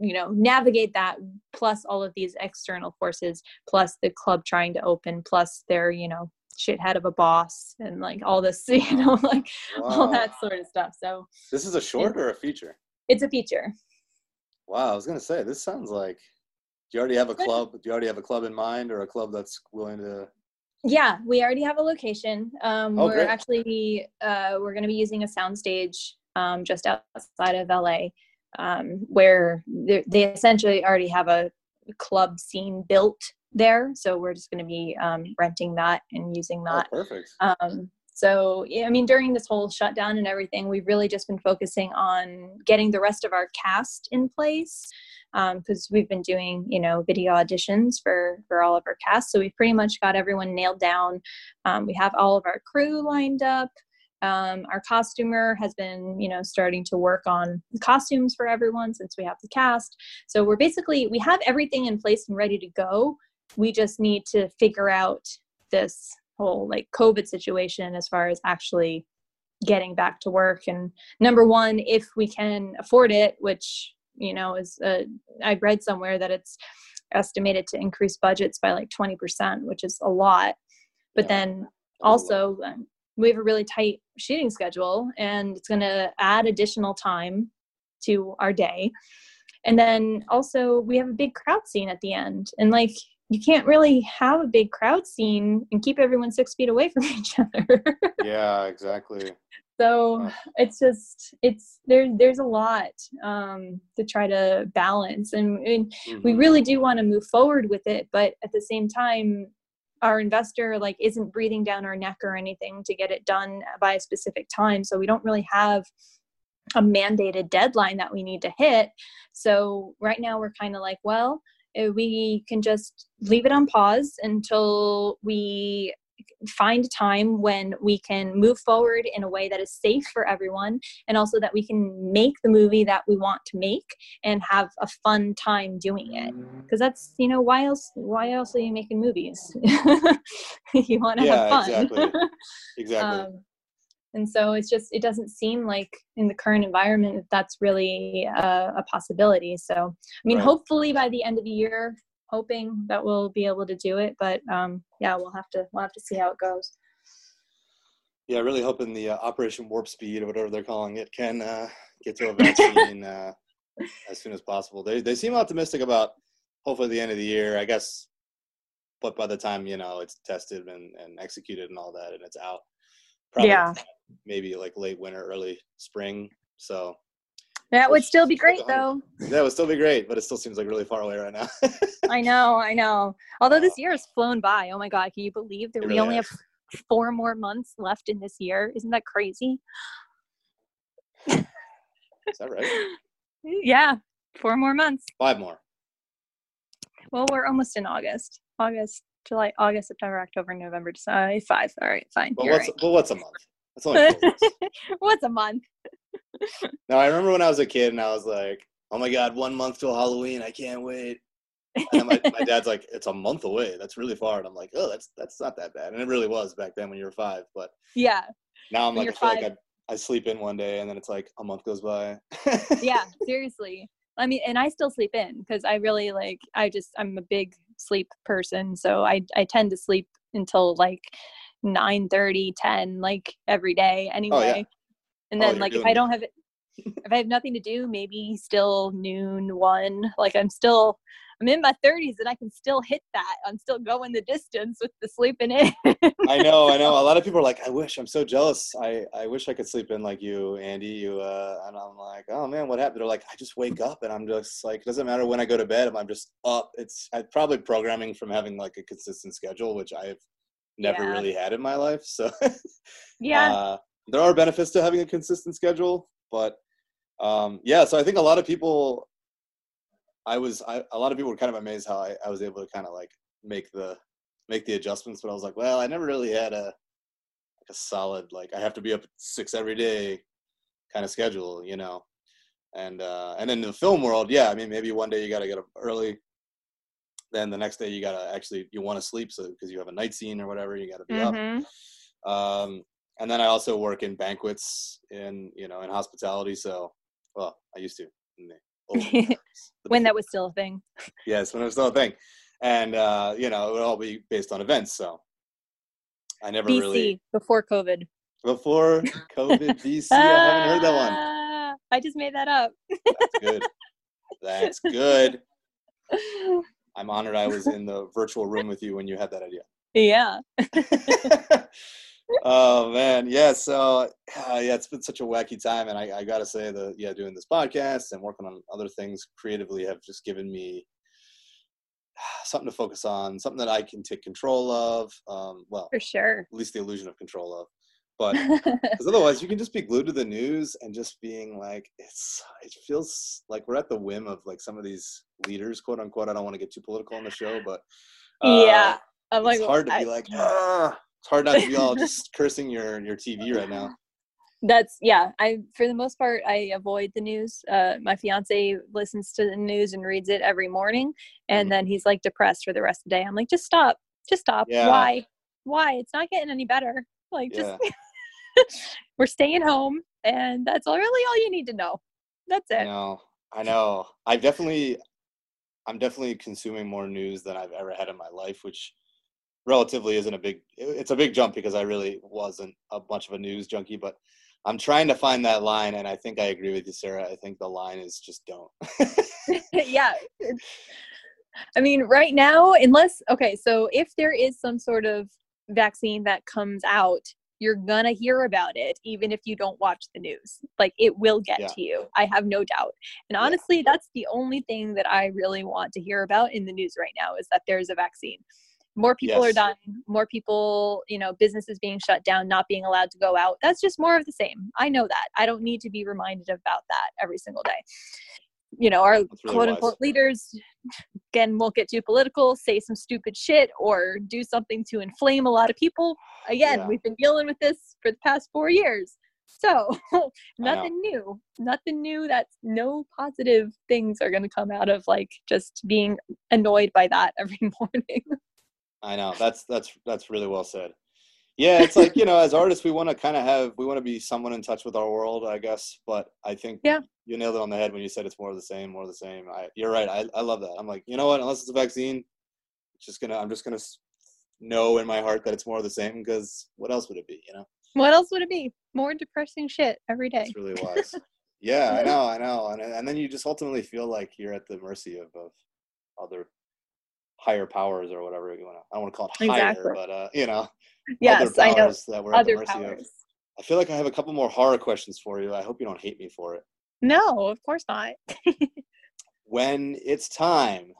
you know navigate that plus all of these external forces plus the club trying to open plus their you know shithead of a boss and like all this you know like wow. all that sort of stuff. So this is a short or a feature? It's a feature wow i was gonna say this sounds like do you already have a club do you already have a club in mind or a club that's willing to yeah, we already have a location. Um, oh, we're great. actually uh, we're going to be using a soundstage um, just outside of LA, um, where they essentially already have a club scene built there. So we're just going to be um, renting that and using oh, that. Oh, perfect. Um, so I mean, during this whole shutdown and everything, we've really just been focusing on getting the rest of our cast in place because um, we've been doing you know video auditions for for all of our cast. So we've pretty much got everyone nailed down. Um, we have all of our crew lined up. Um, our costumer has been you know starting to work on costumes for everyone since we have the cast. So we're basically we have everything in place and ready to go. We just need to figure out this whole like covid situation as far as actually getting back to work. And number one if we can afford it which you know is uh, i read somewhere that it's estimated to increase budgets by like 20% which is a lot. But yeah. then also um, we have a really tight shooting schedule and it's going to add additional time to our day. And then also we have a big crowd scene at the end. And like you can't really have a big crowd scene and keep everyone six feet away from each other. Yeah exactly. So it's just it's there there's a lot um, to try to balance. And, and mm-hmm. we really do want to move forward with it but at the same time our investor like isn't breathing down our neck or anything to get it done by a specific time. So we don't really have a mandated deadline that we need to hit. So right now we're kind of like well we can just leave it on pause until we find a time when we can move forward in a way that is safe for everyone and also that we can make the movie that we want to make and have a fun time doing it because that's you know why else why else are you making movies you want to Yeah, have fun exactly. Exactly. um, and so it's just it doesn't seem like in the current environment that that's really a, a possibility so i mean Right. hopefully by the end of the year hoping that we'll be able to do it but um yeah we'll have to we'll have to see how it goes yeah, really hoping the uh, Operation Warp Speed or whatever they're calling it can uh, get to a vaccine uh, as soon as possible. They they seem optimistic about hopefully the end of the year. I guess, but by the time you know it's tested and, and executed and all that, and it's out, probably Yeah. Maybe like late winter, early spring. So that would still be great though that would still be great, but it still seems like really far away right now. i know i know although this year has flown by oh my god can you believe that It we only has. have four more months left in this year isn't that crazy Is that right? yeah four more months Five more. well we're almost in august august july august september october november december five all right fine you're what's but what's a month? That's four what's a month No, I remember when I was a kid and I was like, "Oh my god, one month till Halloween! I can't wait." And my, my dad's like, "It's a month away. That's really far." And I'm like, "Oh, that's that's not that bad." And it really was back then when you were five. But yeah now I'm When like, I feel like I, I sleep in one day and then it's like a month goes by. yeah seriously i mean and i still sleep in because i really like i just i'm a big sleep person so i i tend to sleep until like 9 30 10 like every day anyway and Oh, then you're like if i don't have it if i have nothing to do maybe still noon one like i'm still i'm in my 30s and i can still hit that i'm still going the distance with the sleeping in I know, I know. A lot of people are like, "I wish I'm so jealous. I I wish I could sleep in like you, Andy." You uh, and I'm like, "Oh man, what happened?" They're like, "I just wake up and I'm just like, it doesn't matter when I go to bed. If I'm just up. It's I probably programming from having like a consistent schedule, which I've never Yeah. really had in my life. So yeah uh, there are benefits to having a consistent schedule, but um, yeah. So I think a lot of people, I was, I, a lot of people were kind of amazed how I, I was able to kind of like make the make the adjustments. But I was like, well, I never really had a like a solid like I have to be up at six every day kind of schedule, you know. And uh, and in the film world, yeah, I mean, maybe one day you got to get up early. Then the next day you gotta actually you want to sleep so because you have a night scene or whatever you got to be up Mhm. um, and then I also work in banquets in you know in hospitality. So, well, I used to in the old times. When that was still a thing yes, when it was still a thing, and uh, you know it would all be based on events. So, I never bc really before covid before COVID BC. I haven't heard that one. Ah, i just made that up That's good. That's good. I'm honored I was in the virtual room with you when you had that idea. yeah oh man, yeah. So uh, yeah, it's been such a wacky time, and I, I got to say that yeah, doing this podcast and working on other things creatively have just given me something to focus on, something that I can take control of. Um, well, for sure at least the illusion of control of. But because otherwise, you can just be glued to the news and just being like, it's. It feels like we're at the whim of like some of these leaders, quote unquote. I don't want to get too political on the show, but uh, yeah i'm like it's hard to I- be like, ah. It's hard not to be all just cursing your your TV right now. that's yeah i for the most part i avoid the news uh my fiance listens to the news and reads it every morning and Mhm. then he's like depressed for the rest of the day i'm like just stop just stop Yeah. why why it's not getting any better like just Yeah, we're staying home and that's all really all you need to know that's it. I know. I know. I definitely, I'm definitely consuming more news than I've ever had in my life, which relatively isn't a big. It's a big jump because I really wasn't a bunch of a news junkie, but I'm trying to find that line, and I think I agree with you, Sarah. I think the line is just don't. yeah i mean right now unless okay so if there is some sort of vaccine that comes out you're gonna hear about it even if you don't watch the news. Like it will get Yeah. to you i have no doubt. And Yeah. honestly that's the only thing that i really want to hear about in the news right now is that there's a vaccine. More people are Yes. dying more people you know businesses being shut down not being allowed to go out. That's just more of the same. I know that. I don't need to be reminded about that every single day you know our really quote unquote wise. leaders again won't get too political say some stupid shit or do something to inflame a lot of people again Yeah. we've been dealing with this for the past four years so nothing new nothing new that's no positive things are going to come out of like just being annoyed by that every morning I know that's that's that's really well said. Yeah, it's like you know, as artists, we want to kind of have we want to be someone in touch with our world, I guess. But I think Yeah. you nailed it on the head when you said it's more of the same, more of the same. I, you're right. I, I love that. I'm like, you know what? Unless it's a vaccine, it's just gonna I'm just gonna know in my heart that it's more of the same because what else would it be? You know, what else would it be more depressing shit every day it's really wise. yeah, I know, I know, and and then you just ultimately feel like you're at the mercy of, of other higher powers or whatever you want to. I don't want to call it higher, Exactly. but uh, you know. Yes i know that we're at the other mercy of. powers I feel like I have a couple more horror questions for you. I hope you don't hate me for it. no of course not When it's time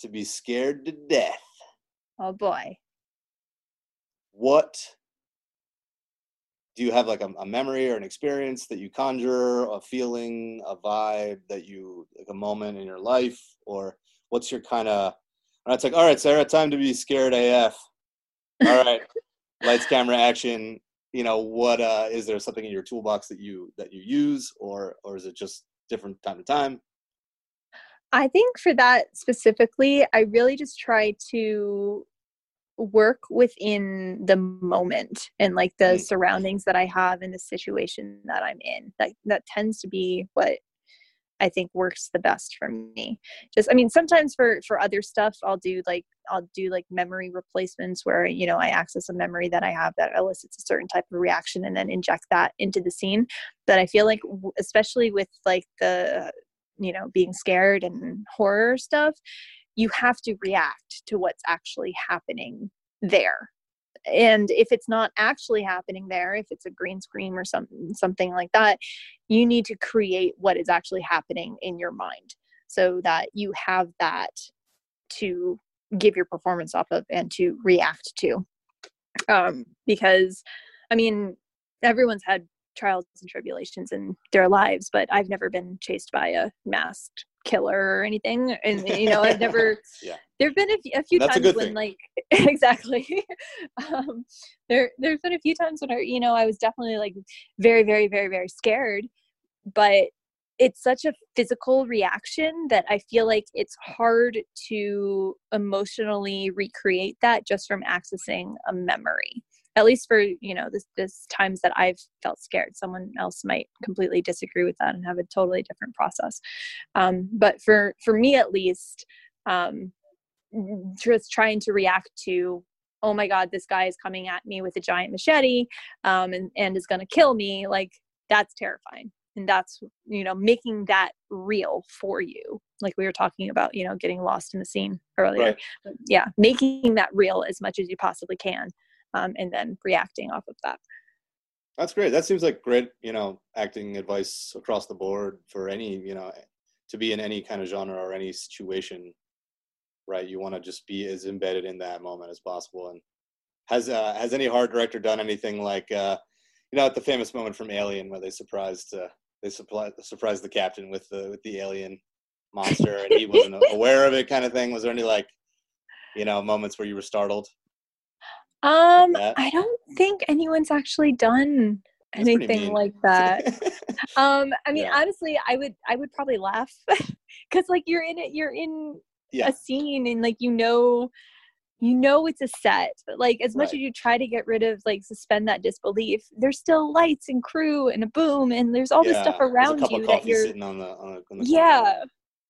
to be scared to death, oh boy what do you have like a, a memory or an experience that you conjure, a feeling, a vibe that you like a moment in your life, or what's your kind of? And It's like, all right, Sarah, time to be scared AF. All right, lights, camera, action. You know, what uh, is there something in your toolbox that you that you use, or or is it just different time to time? I think for that specifically, I really just try to work within the moment and like the Mm. surroundings that I have in the situation that I'm in. That that tends to be what I think works the best for me. Just I mean sometimes for for other stuff I'll do like I'll do like memory replacements where you know I access a memory that I have that elicits a certain type of reaction and then inject that into the scene. But I feel like especially with like the you know being scared and horror stuff you have to react to what's actually happening there and if it's not actually happening there if it's a green screen or something something like that you need to create what is actually happening in your mind so that you have that to give your performance off of and to react to. Um because i mean everyone's had trials and tribulations in their lives but i've never been chased by a masked killer or anything and you know i've never Yeah. there have been a, f- a few That's times good when thing. like exactly um there there's been a few times when I, you know i was definitely like very very very very scared but it's such a physical reaction that i feel like it's hard to emotionally recreate that just from accessing a memory at least for you know this this times that i've felt scared someone else might completely disagree with that and have a totally different process. Um, but for for me at least um, just trying to react to oh my god this guy is coming at me with a giant machete um, and, and is going to kill me like that's terrifying. And that's you know making that real for you. Like we were talking about you know getting lost in the scene earlier. Right. Yeah making that real as much as you possibly can um, and then reacting off of that That's great. That seems like great, you know, acting advice across the board for any, you know, to be in any kind of genre or any situation, right? You want to just be as embedded in that moment as possible. And has uh, has any horror director done anything like, uh, you know, at the famous moment from Alien where they surprised uh, they supply, surprised the captain with the with the alien monster and he wasn't aware of it, kind of thing? Was there any like, you know, moments where you were startled? Um that? i don't think anyone's actually done That's anything like that um i mean Yeah. honestly i would i would probably laugh because like you're in it you're in Yeah. a scene and like you know you know it's a set but like as much Right. as you try to get rid of like suspend that disbelief there's still lights and crew and a boom and there's all this stuff around you that you're sitting on the on the, on the corner. yeah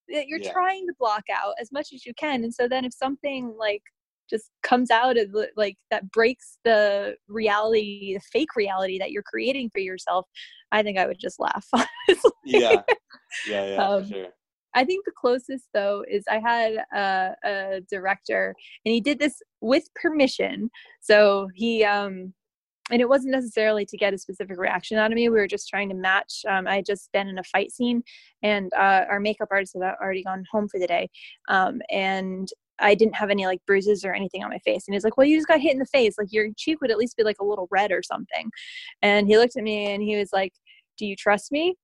that you're Yeah. trying to block out as much as you can and so then if something like just comes out of like that breaks the reality the fake reality that you're creating for yourself i think i would just laugh yeah, yeah, yeah, Um, for sure. I think the closest though is I had a, a director and he did this with permission. So he um and it wasn't necessarily to get a specific reaction out of me. We were just trying to match. Um, I had just been in a fight scene, and uh, our makeup artist had already gone home for the day, um, and I didn't have any like bruises or anything on my face. And he's like, "Well, you just got hit in the face. Like your cheek would at least be like a little red or something." And he looked at me and he was like, "Do you trust me?"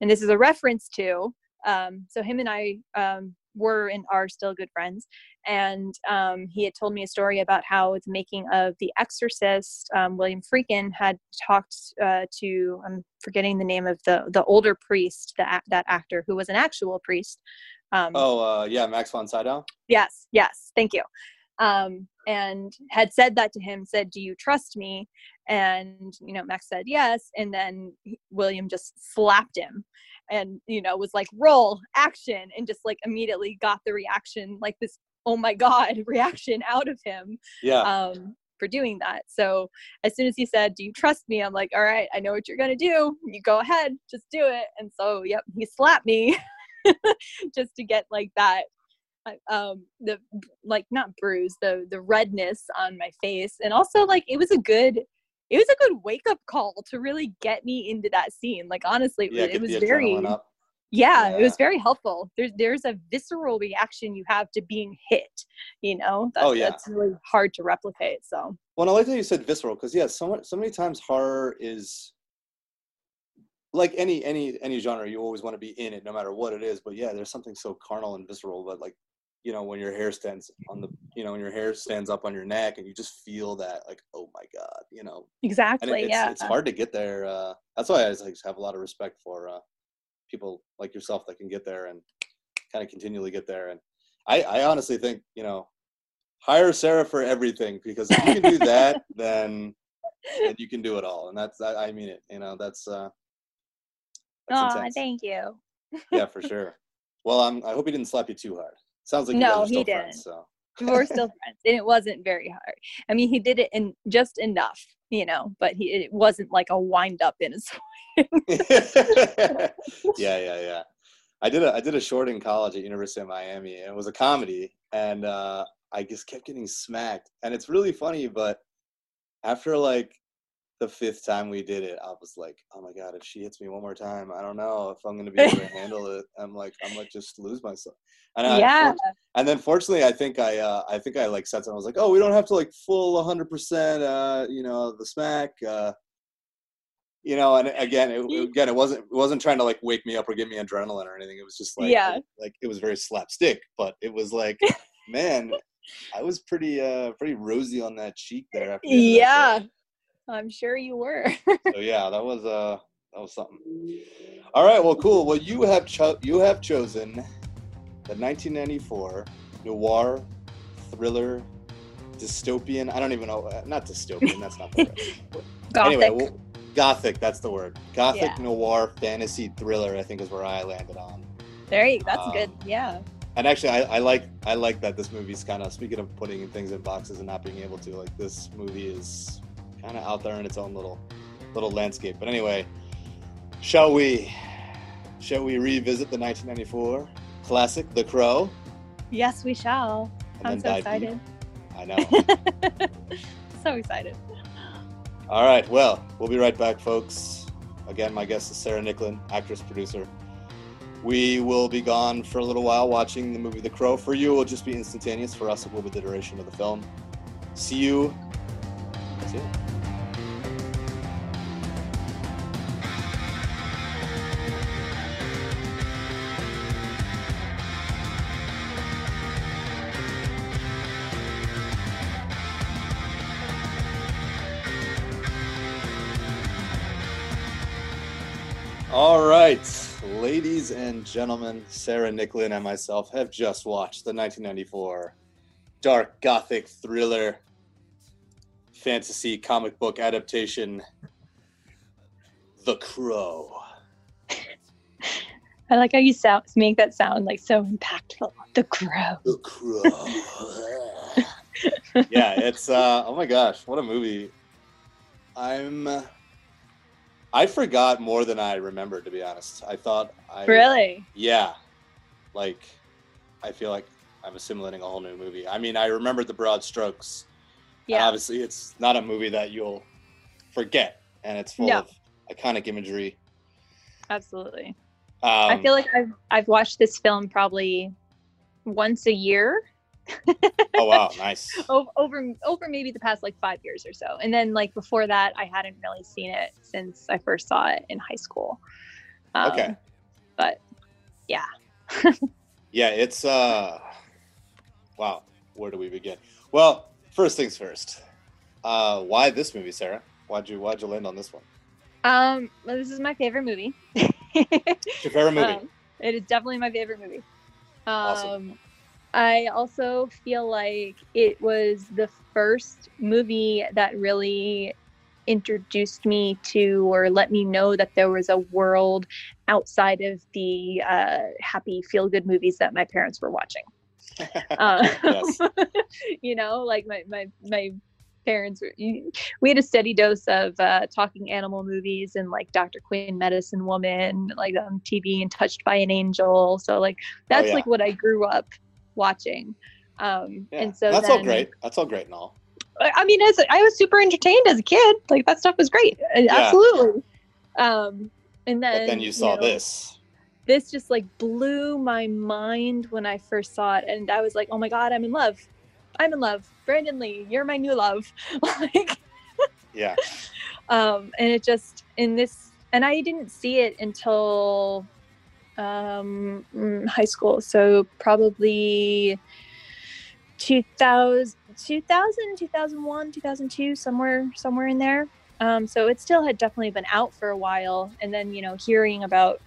And this is a reference to Um, so him and I um, were and are still good friends. And um, he had told me a story about how the making of The Exorcist, um, William Friedkin had talked uh, to, I'm forgetting the name of the, the older priest, the, that actor who was an actual priest. Um, oh, uh, yeah, Max von Sydow? Yes, yes, thank you. Um, and had said that to him, said, Do you trust me? And, you know, Max said yes. And then William just slapped him and you know was like roll action and just like immediately got the reaction like this oh my god reaction out of him yeah um for doing that so as soon as he said do you trust me i'm like all right i know what you're gonna do you go ahead just do it and so yep he slapped me just to get like that um the like not bruise the the redness on my face and also like it was a good it was a good wake up call to really get me into that scene. Like honestly, yeah, it was very yeah, yeah, it was very helpful. There's there's a visceral reaction you have to being hit. You know, that's, oh, yeah. that's really hard to replicate. So. Well, I like that you said visceral because yeah, so so many times horror is like any any any genre. You always want to be in it, no matter what it is. But yeah, there's something so carnal and visceral. But like you know when your hair stands on the you know when your hair stands up on your neck and you just feel that like oh my god you know exactly it, it's, yeah it's hard to get there uh that's why i like, have a lot of respect for uh people like yourself that can get there and kind of continually get there and i i honestly think you know hire sarah for everything because if you can do that then then you can do it all and that's i, I mean it you know that's uh that's oh thank you yeah for sure well i'm i hope he didn't slap you too hard Sounds like no, he didn't. Friends, so. We're still friends, and it wasn't very hard. I mean, he did it in just enough, you know, but he it wasn't like a wind up in his. yeah, yeah, yeah. I did a I did a short in college at University of Miami, and it was a comedy, and uh, I just kept getting smacked, and it's really funny, but after like the fifth time we did it, I was like, oh my god, if she hits me one more time, I don't know if I'm gonna be able to handle it. I'm like, I'm like just lose myself. And yeah. I, and then fortunately, I think I uh, I think I like said something. I was like, oh, we don't have to like full 100 percent, uh, you know, the smack. Uh, you know, and again, it, again, it wasn't it wasn't trying to like wake me up or give me adrenaline or anything. It was just like, yeah, like it was very slapstick, but it was like, man, I was pretty uh pretty rosy on that cheek there. yeah. I'm sure you were. so yeah, that was uh that was something. All right, well, cool. Well, you have cho- you have chosen the 1994 noir thriller dystopian. I don't even know. Uh, not dystopian. That's not the word. gothic. Anyway, well, gothic. That's the word. Gothic yeah. noir fantasy thriller. I think is where I landed on. There you. That's um, good. Yeah. And actually, I, I like I like that this movie's kind of speaking of putting things in boxes and not being able to. Like this movie is kind of out there in its own little little landscape. But anyway, shall we shall we revisit the 1994 classic, The Crow? Yes, we shall. I'm so excited. Deep. I know. so excited. All right. Well, we'll be right back, folks. Again, my guest is Sarah Nicklin, actress, producer. We will be gone for a little while watching the movie The Crow. For you, it will just be instantaneous. For us, it will be the duration of the film. See you. See you. All right, ladies and gentlemen, Sarah Nicklin and myself have just watched the 1994 dark gothic thriller fantasy comic book adaptation, The Crow. I like how you sound make that sound like so impactful. The Crow. The Crow. yeah, it's uh oh my gosh, what a movie. I'm I forgot more than I remembered, to be honest. I thought I really, yeah, like I feel like I'm assimilating a whole new movie. I mean, I remembered the broad strokes. Yeah, obviously, it's not a movie that you'll forget, and it's full no. of iconic imagery. Absolutely. Um, I feel like I've I've watched this film probably once a year oh wow, nice. over over maybe the past like five years or so, and then like before that, I hadn't really seen it since I first saw it in high school. Um, okay. But yeah. yeah, it's uh wow, where do we begin? Well, first things first. Uh why this movie, Sarah? Why'd you why'd you land on this one? Um, well, this is my favorite movie. Your favorite movie? Um, it is definitely my favorite movie. Um, Awesome. I also feel like it was the first movie that really introduced me to or let me know that there was a world outside of the uh, happy feel good movies that my parents were watching. Uh, Yes. you know, like my my my parents were. We had a steady dose of uh, talking animal movies and like Dr. Quinn, Medicine Woman, like on TV and Touched by an Angel. So like that's yeah. like what I grew up watching. Um, Yeah. and so that's all great. That's all great and all. I mean, as I was super entertained as a kid. Like that stuff was great. Uh, Absolutely. Um, and then But then you saw know, this. this just like blew my mind when I first saw it, and I was like, "Oh my god, I'm in love! I'm in love! Brandon Lee, you're my new love!" like, Yeah. um, and it just in this, and I didn't see it until um, mm, high school, so probably 2000, 2000 2001 2002 somewhere somewhere in there. Um, so it still had definitely been out for a while. And then you know hearing about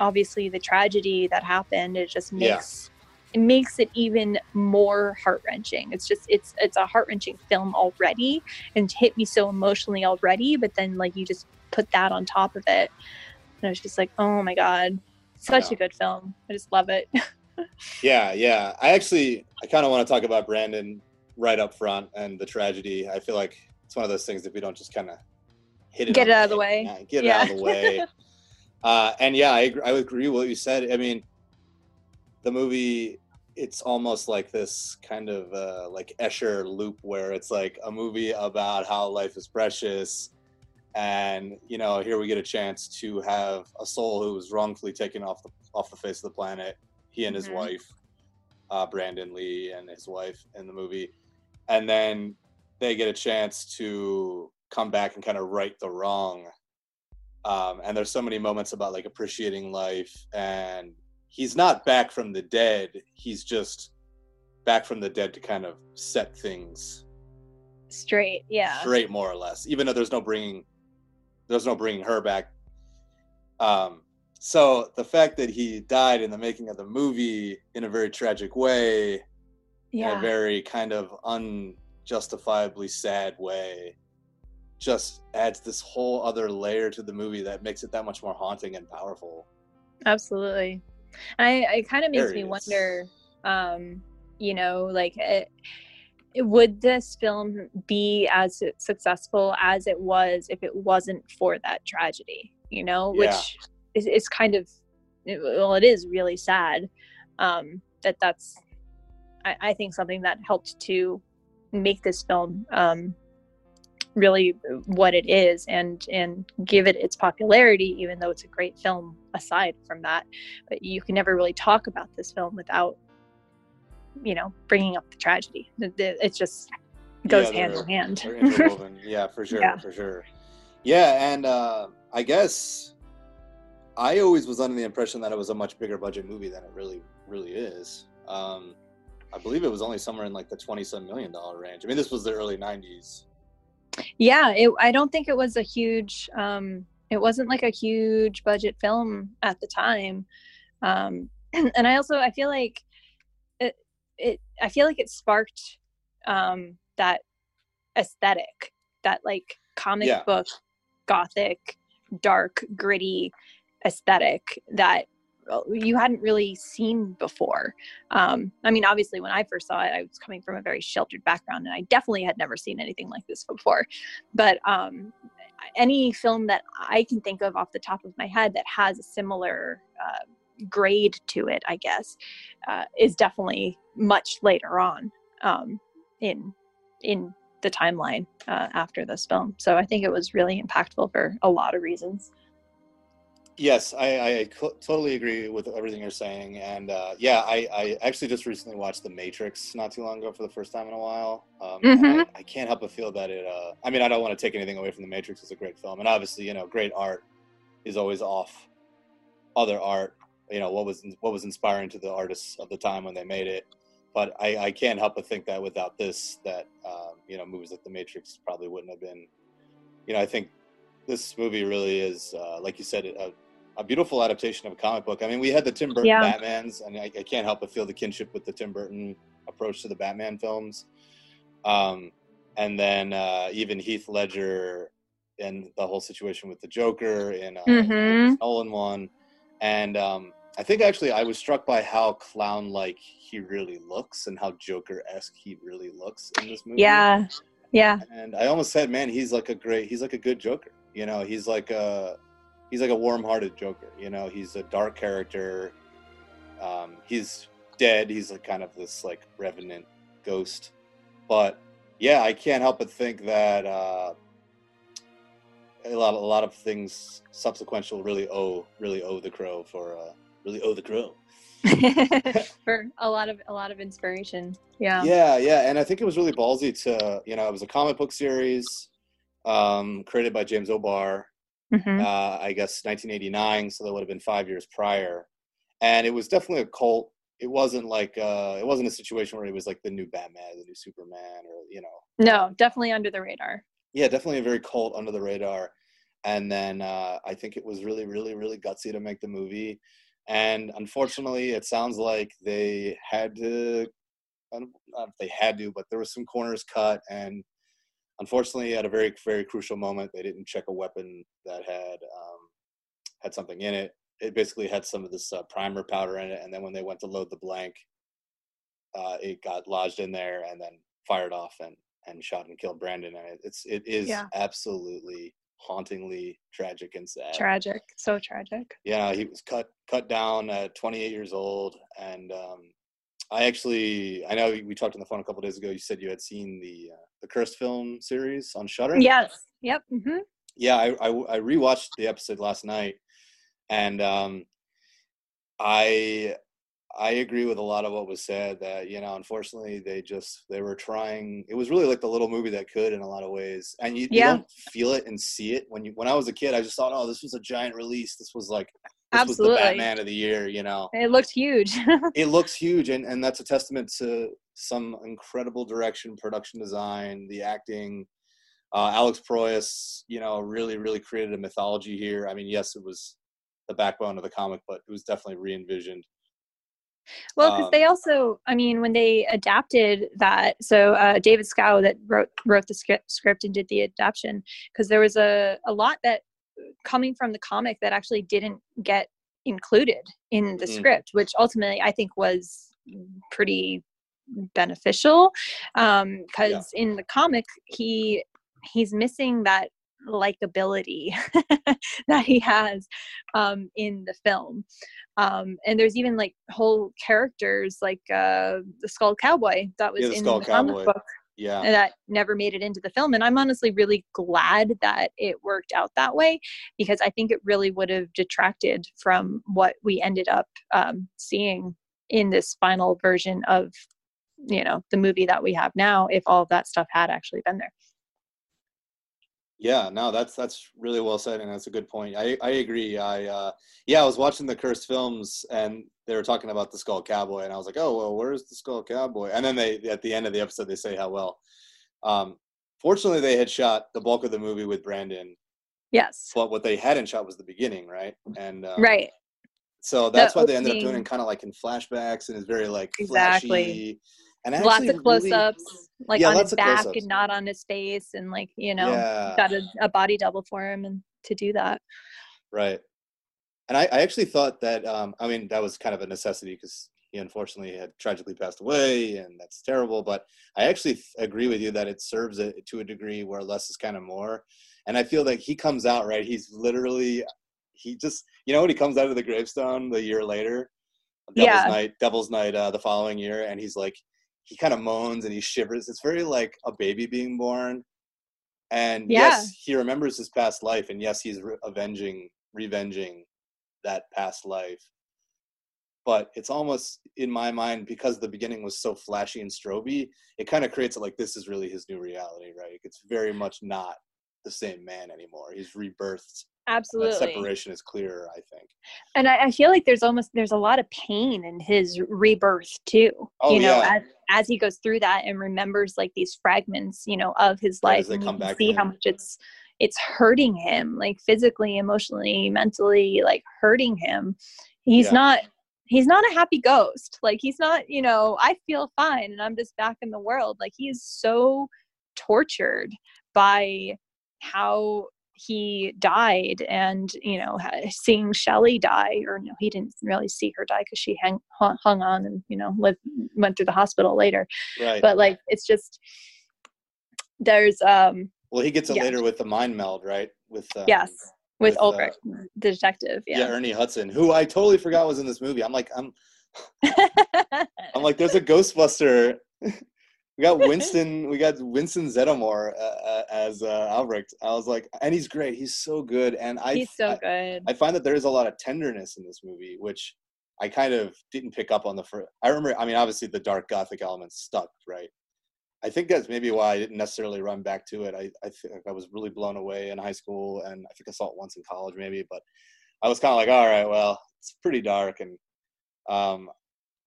obviously the tragedy that happened it just Yeah. makes it makes it even more heart-wrenching. It's just it's it's a heart-wrenching film already and hit me so emotionally already but then like you just put that on top of it. And i was just like oh my god such Yeah. a good film i just love it Yeah, yeah. I actually I kind of want to talk about Brandon right up front and the tragedy. I feel like it's one of those things that we don't just kind of hit it Get it out of the way. get Yeah. it out of the way. uh, and yeah, I agree, I agree with what you said. I mean, the movie it's almost like this kind of uh, like Escher loop where it's like a movie about how life is precious. And you know, here we get a chance to have a soul who was wrongfully taken off the off the face of the planet. He and his Mhm. wife, uh, Brandon Lee, and his wife in the movie, and then they get a chance to come back and kind of right the wrong. Um, and there's so many moments about like appreciating life, and he's not back from the dead. He's just back from the dead to kind of set things straight yeah straight, more or less. Even though there's no bringing, there's no bringing her back. Um, so the fact that he died in the making of the movie in a very tragic way, in yeah a very kind of unjustifiably sad way just adds this whole other layer to the movie that makes it that much more haunting and powerful absolutely i it kind of makes There me is. wonder um you know like it, would this film be as successful as it was if it wasn't for that tragedy you know Yeah. which is, is kind of well it is really sad um that that's I, I think something that helped to make this film um really what it is and and give it its popularity even though it's a great film aside from that but you can never really talk about this film without you know bringing up the tragedy It- it just goes Yeah, hand in hand yeah, for sure, Yeah. for sure. Yeah, and uh, I guess I always was under the impression that it was a much bigger budget movie than it really, really is. Um, I believe it was only somewhere in like the twenty-some million dollar range. I mean, this was the early '90s. yeah it, i don't think it was a huge um it wasn't like a huge budget film at the time um and i also i feel like it i feel like it sparked um that aesthetic that like comic Yeah. book gothic dark gritty aesthetic that uh, you hadn't really seen before um i mean obviously when i first saw it i was coming from a very sheltered background and i definitely had never seen anything like this before but um any film that i can think of off the top of my head that has a similar uh, grade to it i guess uh, is definitely much later on um in in the timeline uh, after this film so i think it was really impactful for a lot of reasons Yes, I, I totally agree with everything you're saying, and uh, yeah, I, I actually just recently watched The Matrix not too long ago for the first time in a while. Um, and I, I can't help but feel that it. Uh, I mean, I don't want to take anything away from The Matrix. It's a great film, and obviously, you know, great art is always off other art. You know what was what was inspiring to the artists of the time when they made it. But I, I can't help but think that without this, that um, you know movies like The Matrix probably wouldn't have been. You know, I think this movie really is, uh, like you said, a, a, beautiful adaptation of a comic book. I mean, we had the Tim Burton yeah. Batman's, and I, I, can't help but feel the kinship with the Tim Burton approach to the Batman films. Um, and then uh, even Heath Ledger and the whole situation with the Joker in uh, mm-hmm. Nolan one, and um, I think actually I was struck by how clown-like he really looks and how Joker-esque he really looks in this movie. Yeah, yeah. And I almost said, man, he's like a great, he's like a good Joker. You know, he's like a he's like a warm-hearted Joker. You know, he's a dark character. Um, he's dead. He's like kind of this like revenant ghost. But yeah, I can't help but think that uh, a lot, a lot of things subsequential really owe, really owe the crow for, uh, really owe the crow. for a lot of a lot of inspiration. Yeah. Yeah, yeah, and I think it was really ballsy to you know it was a comic book series um, created by James O'Barr. Mm-hmm. Uh, I guess 1989, so that would have been five years prior, and it was definitely a cult. It wasn't like uh, it wasn't a situation where it was like the new Batman, the new Superman, or you know. No, definitely under the radar. Yeah, definitely a very cult under the radar, and then uh, I think it was really, really, really gutsy to make the movie, and unfortunately, it sounds like they had to. Not if they had to, but there was some corners cut, and unfortunately, at a very very crucial moment, they didn't check a weapon that had um, had something in it. It basically had some of this uh, primer powder in it, and then when they went to load the blank, uh, it got lodged in there and then fired off and and shot and killed Brandon. And it's it is yeah. absolutely hauntingly tragic and sad. Tragic, so tragic. Yeah, he was cut cut down at 28 years old, and um, I actually I know we talked on the phone a couple days ago. You said you had seen the uh, the Cursed film series on Shudder. Yes. Yep. Mm-hmm. Yeah, I, I, I rewatched the episode last night, and um, I I agree with a lot of what was said. That you know, unfortunately, they just they were trying. It was really like the little movie that could in a lot of ways, and you, yeah. you don't feel it and see it when you. When I was a kid, I just thought, oh, this was a giant release. This was like this Absolutely. was the Batman of the year. You know, it looked huge. it looks huge, and and that's a testament to some incredible direction, production design, the acting. Uh, Alex Proyas, you know, really, really created a mythology here. I mean, yes, it was the backbone of the comic, but it was definitely re-envisioned. Well, because um, they also, I mean, when they adapted that, so uh, David Schow that wrote wrote the script, script and did the adaptation, because there was a a lot that coming from the comic that actually didn't get included in the mm. script, which ultimately I think was pretty beneficial because um, yeah. in the comic he he's missing that likability that he has um, in the film. Um, and there's even like whole characters like uh, the skull cowboy that was yeah, in the comic book yeah. that never made it into the film. And i'm honestly really glad that it worked out that way because i think it really would have detracted from what we ended up um, seeing in this final version of you know the movie that we have now if all of that stuff had actually been there yeah no that's that's really well said and that's a good point. I i agree. I uh yeah i was watching the cursed films and they were talking about the skull cowboy and i was like oh well where's the skull cowboy? And then they at the end of the episode they say how well um fortunately they had shot the bulk of the movie with brandon yes. but what they hadn't shot was the beginning right? And um, right. so that's the why they ended up doing it kind of like in flashbacks and it's very like exactly. flashy and lots of close-ups really, like yeah, on his back and not on his face and like you know yeah. got a, a, body double for him and to do that. Right. And i, I actually thought that um, i mean that was kind of a necessity because he unfortunately had tragically passed away and that's terrible but i actually agree with you that it serves it to a degree where less is kind of more. And i feel like he comes out right he's literally he just you know when he comes out of the gravestone the year later? Devil's yeah. Night, Devil's Night, uh, the following year, and he's like, he kind of moans and he shivers. It's very like a baby being born. And yeah. yes, he remembers his past life, and yes, he's re- avenging, revenging that past life. But it's almost in my mind because the beginning was so flashy and stroby, it kind of creates it like this is really his new reality, right? It's very much not the same man anymore. He's rebirthed absolutely. that separation is clearer i think. And I, I, feel like there's almost there's a lot of pain in his rebirth too oh, you know yeah. as, as he goes through that and remembers like these fragments you know of his life and you come can back see how much it's it's hurting him like physically emotionally mentally like hurting him. He's Yeah. not he's not a happy ghost. Like he's not you know i feel fine and i'm just back in the world. Like he is so tortured by how he died and you know seeing Shelley die or no he didn't really see her die because she hang, hung, hung on and you know lived went through the hospital later right but like it's just there's um well he gets it yeah. later with the mind meld right with um, yes with, with, uh, Ulrich the detective yeah. yeah, ernie hudson who i totally forgot was in this movie i'm like i'm i'm like there's a ghostbuster we got winston we got winston zeddemore uh, uh, as uh, albrecht i was like and he's great he's so good and i he's so I, good I find that there is a lot of tenderness in this movie which i kind of didn't pick up on the first i remember i mean obviously the dark gothic elements stuck right I think that's maybe why I didn't necessarily run back to it. I, I think I was really blown away in high school, and I think I saw it once in college, maybe. But I was kind of like, all right, well, it's pretty dark. And um,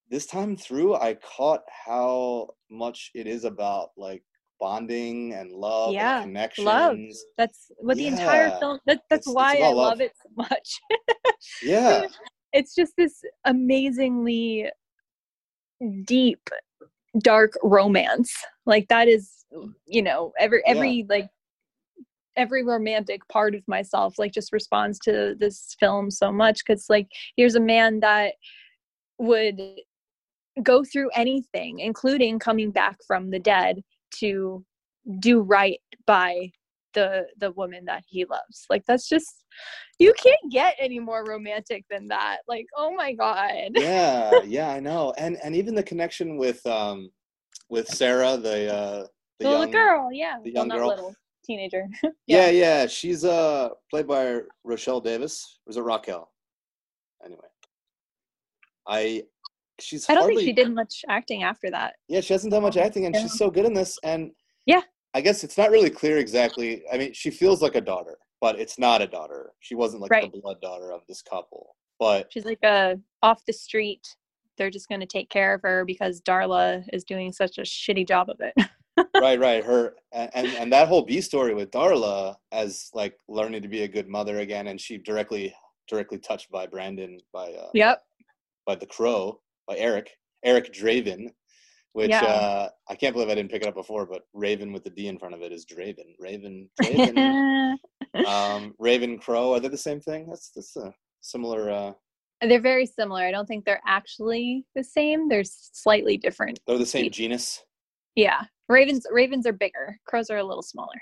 this time through, I caught how much it is about like bonding and love Yeah, and connections. love. that's what the entire film that, that's It's- it's why i love love. it so much Yeah, it's just this amazingly deep dark romance like that is you know every Yeah. every like every romantic part of myself like just responds to this film so much because like here's a man that would go through anything including coming back from the dead to do right by the the woman that he loves like that's just you can't get any more romantic than that like oh my god yeah, yeah, I know. And and even the connection with um with Sarah, the uh the the little young girl yeah the well young not girl. little teenager Yeah, yeah. She's uh played by Rochelle Davis. Or is it Raquel? Anyway. I she's i don't hardly think she did much acting after that Yeah, she hasn't done much acting and Yeah. she's so good in this and Yeah. I guess it's not really clear exactly. I mean, she feels like a daughter, but it's not a daughter. She wasn't like Right. the blood daughter of this couple. But she's like a off the street they're just going to take care of her because darla is doing such a shitty job of it right, right. Her and, and that whole B story with Darla as like learning to be a good mother again, and she directly directly touched by Brandon by uh, yep by the Crow by Eric Eric Draven, which Yeah. uh, I can't believe I didn't pick it up before. But Raven with the D in front of it is Draven. Raven. Draven. um, Raven Crow. Are they the same thing? That's that's a similar. Uh, they're very similar i don't think they're actually the same they're slightly different they're the same Yeah. genus. yeah ravens ravens are bigger crows are a little smaller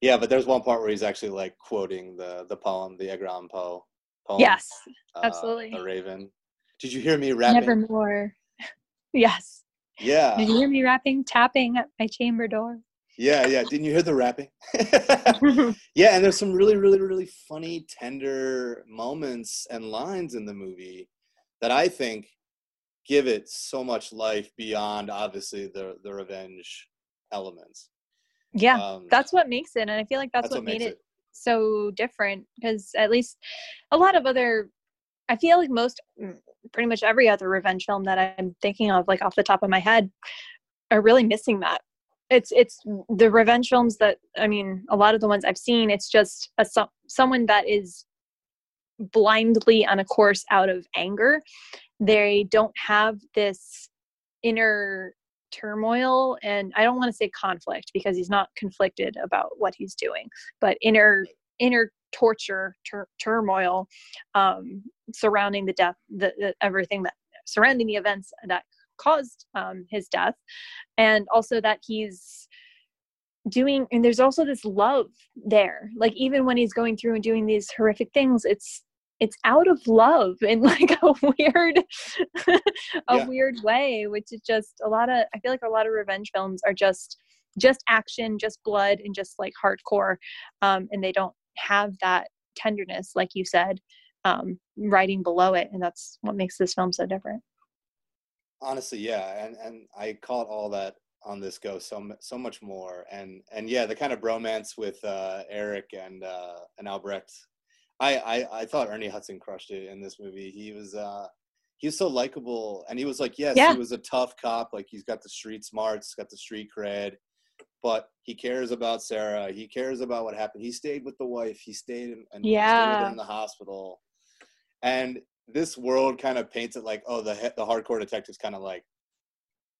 Yeah, but there's one part where he's actually like quoting the the poem, the Edgar Allan Poe poem. yes uh, absolutely. the Raven. Did you hear me rapping? nevermore yes Yeah, did you hear me rapping tapping at my chamber door yeah, yeah. Didn't you hear the rapping? yeah, and there's some really, really, really funny, tender moments and lines in the movie that I think give it so much life beyond obviously the the revenge elements. yeah Um, that's what makes it and i feel like that's, what, made makes it, so different because at least a lot of other i feel like most pretty much every other revenge film that i'm thinking of like off the top of my head are really missing that. It's it's the revenge films that i mean a lot of the ones i've seen it's just a so, someone that is blindly on a course out of anger. They don't have this inner turmoil and i don't want to say conflict because he's not conflicted about what he's doing but inner inner torture tur- turmoil um, surrounding the death the, the everything that surrounding the events that caused um, his death. And also that he's doing and there's also this love there. Like even when he's going through and doing these horrific things it's it's out of love in like a weird a Yeah. weird way which is just a lot of i feel like a lot of revenge films are just just action just blood and just like hardcore um and they don't have that tenderness like you said um writing below it and that's what makes this film so different. Honestly, yeah, and and I caught all that on this go so so much more and and yeah the kind of bromance with uh eric and uh and albrecht. I, I i thought ernie hudson crushed it in this movie. He was uh he was so likable and he was like yes Yeah. he was a tough cop like he's got the street smarts got the street cred but he cares about sarah he cares about what happened. He stayed with the wife he stayed in, and he stayed with her in the hospital and this world kind of paints it like oh the the hardcore detectives kind of like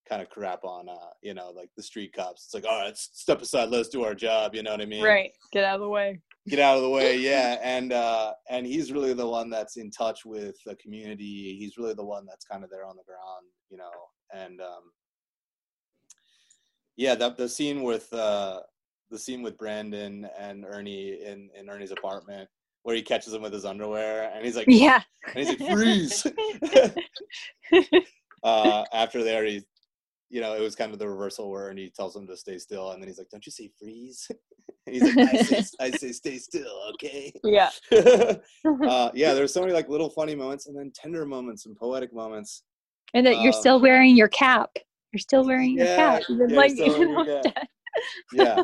kind of crap on uh you know like the street cops it's like all right step aside let's do our job you know what i mean Right. Get out of the way. get out of the way yeah and uh and he's really the one that's in touch with the community he's really the one that's kind of there on the ground you know and um yeah that the scene with uh the scene with brandon and ernie in in ernie's apartment where he catches him with his underwear and he's like Yeah. and he's like freeze uh after there already you know it was kind of the reversal where and he tells him to stay still and then he's like don't you say freeze he's like I say, I say stay still okay yeah. uh, yeah, there's so many like little funny moments and then tender moments and poetic moments. and that you're um, still wearing your cap. You're still wearing your Yeah, cap. even yeah, like you're still wearing your cap. Yeah,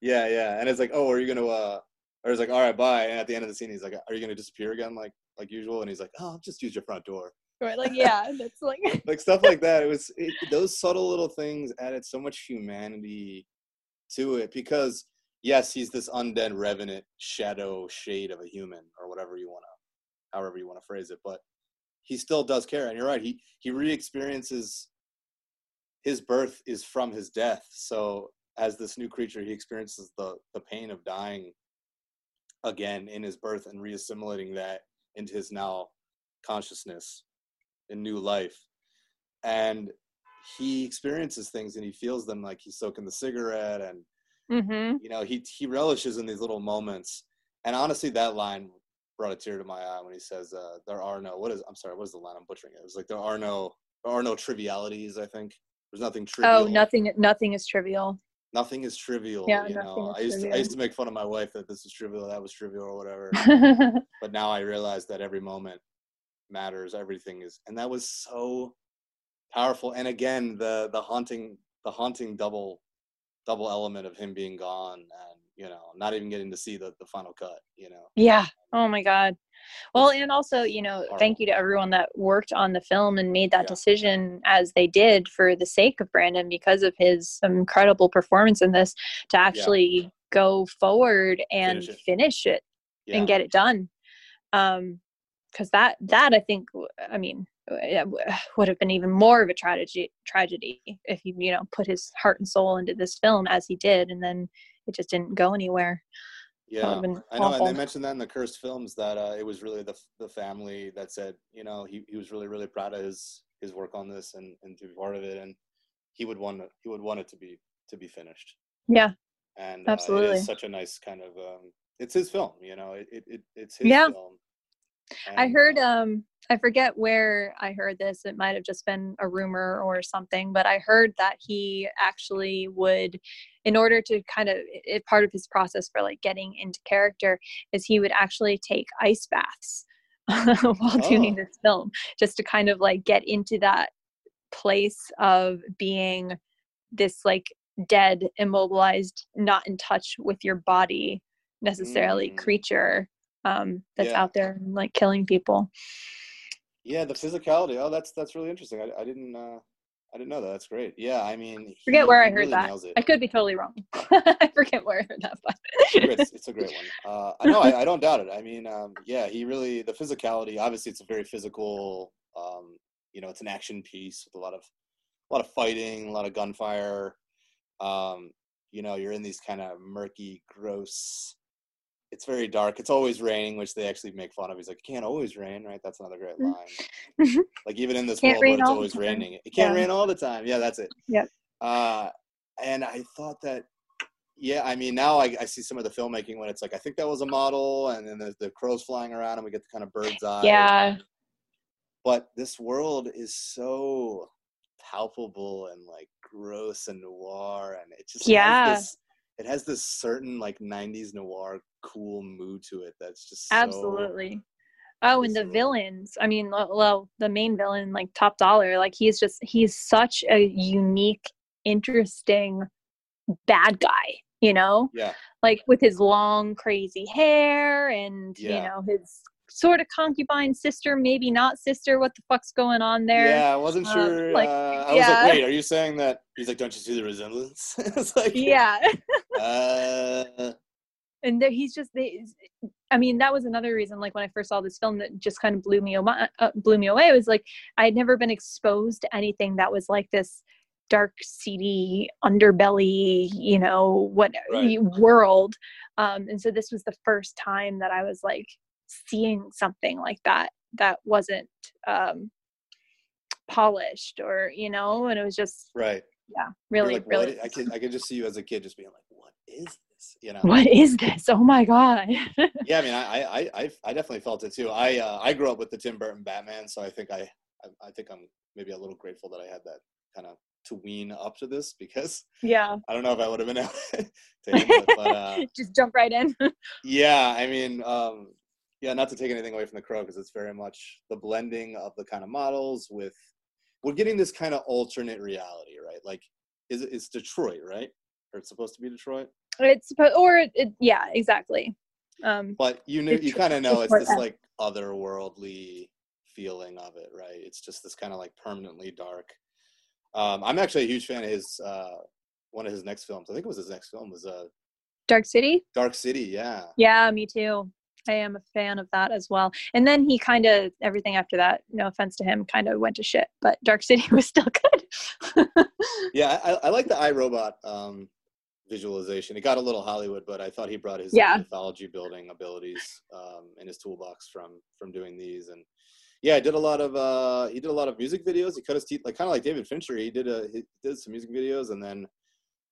yeah, yeah. And it's like, oh, are you gonna? uh Or it's like, all right, bye. And at the end of the scene, he's like, are you gonna disappear again, like like usual? And he's like, oh, I'll just use your front door. Right, like yeah, that's like Like stuff like that. It was it, those subtle little things added so much humanity to it because yes, he's this undead revenant shadow shade of a human or whatever you want to, however you want to phrase it, but he still does care. And you're right. He he re-experiences his birth is from his death. So as this new creature, he experiences the the pain of dying again in his birth and reassimilating that into his now consciousness in new life. And he experiences things and he feels them like he's soaking the cigarette and hmm you know he he relishes in these little moments. And honestly that line brought a tear to my eye when he says uh there are no what is i'm sorry what is the line i'm butchering it? It was like there are no there are no trivialities i think. There's nothing trivial. Oh, nothing nothing is trivial. Nothing is trivial Yeah, you know? i used to i used to make fun of my wife that this is trivial that was trivial or whatever but now i realize that every moment matters everything is and that was so powerful and again the the haunting the haunting double double element of him being gone and you know not even getting to see the the final cut you know yeah. Oh my god. Well, and also, you know, Horrible. thank you to everyone that worked on the film and made that Yeah. decision as they did for the sake of Brandon because of his incredible performance in this to actually go forward and Finish it. finish it yeah and get it done um because that that i think I mean would have been even more of a tragedy tragedy if he you know put his heart and soul into this film as he did and then it just didn't go anywhere yeah i know and they mentioned that in the cursed films that uh it was really the the family that said you know he, he was really really proud of his his work on this and and to be part of it and he would want it he would want it to be to be finished yeah and uh, it Absolutely. such a nice kind of um it's his film you know it, it, it it's his Yeah. film i heard uh, um i forget where i heard this it might have just been a rumor or something but i heard that he actually would in order to kind of it, part of his process for like getting into character is he would actually take ice baths while doing Oh. this film just to kind of like get into that place of being this like dead immobilized not in touch with your body necessarily Mm. creature um that's Yeah. out there and like killing people Yeah, the physicality. Oh, that's that's really interesting. I, I didn't uh, I didn't know that. That's great. Yeah, I mean, forget he- where i he heard really that i could be totally wrong i forget where i heard that It's a great, but it's a great one. Uh, I know. I, I don't doubt it. I mean, um, yeah, he really the physicality. Obviously, it's a very physical. Um, you know, it's an action piece with a lot of a lot of fighting, a lot of gunfire. Um, you know, you're in these kind of murky, gross. It's very dark. It's always raining, which they actually make fun of. He's like, "It can't always rain, right?" That's another great Mm. line. like even in this world it's always raining, it can't Yeah. rain all the time. Yeah, that's it. Yep. Uh, and I thought that yeah, I mean, now I, I see some of the filmmaking when it's like, I think that was a model, and then there's the crows flying around, and we get the kind of bird's eye. yeah But this world is so palpable and like gross and noir, and it just Yeah. has this, it has this certain like '90s noir cool mood to it that's just so, absolutely oh and the villains i mean well, the main villain like top dollar like he's just he's such a unique interesting bad guy, you know? Yeah. Like with his long, crazy hair and, Yeah. you know, his sort of concubine sister, maybe not sister. What the fuck's going on there? Yeah, I wasn't uh, sure. like, uh, I was like, wait, are you saying that? He's like, don't you see the resemblance? it's like, Yeah. Uh, and there, he's just they i mean that was another reason like when i first saw this film that just kind of blew me away uh, blew me away it was like i had never been exposed to anything that was like this dark seedy underbelly you know what Right. world um and so this was the first time that i was like seeing something like that that wasn't um polished or you know and it was just right. yeah really like, what really i- I can I can just see you as a kid just being like, what is this? You know? what is this oh my god Yeah, I mean, I, I, I, I definitely felt it too. I, uh, I grew up with the Tim Burton Batman, so I think I, I, I think I'm maybe a little grateful that I had that kind of to wean up to this because yeah I don't know if I would have been able to it. But uh, just jump right in yeah, I mean, um, yeah, not to take anything away from the Crow because it's very much the blending of the kind of models with. We're getting this kind of alternate reality, right? Like, is it, it's Detroit, right? Or it's supposed to be Detroit, it's suppo- or it, it, yeah exactly um but you know, you kind of know it's this like otherworldly feeling of it, right? It's just this kind of like permanently dark. Um, I'm actually a huge fan of his. Uh, one of his next films, I think it was his next film, was uh, dark city Dark City. Yeah, yeah me too i am a fan of that as well and then he kind of everything after that no offense to him kind of went to shit but dark city was still good yeah. I, I like the iRobot um, visualization. It got a little Hollywood, but I thought he brought his Yeah. mythology building abilities um, in his toolbox from from doing these. And yeah, I did a lot of uh, he did a lot of music videos. He cut his teeth like kind of like David Fincher. He did a he did some music videos and then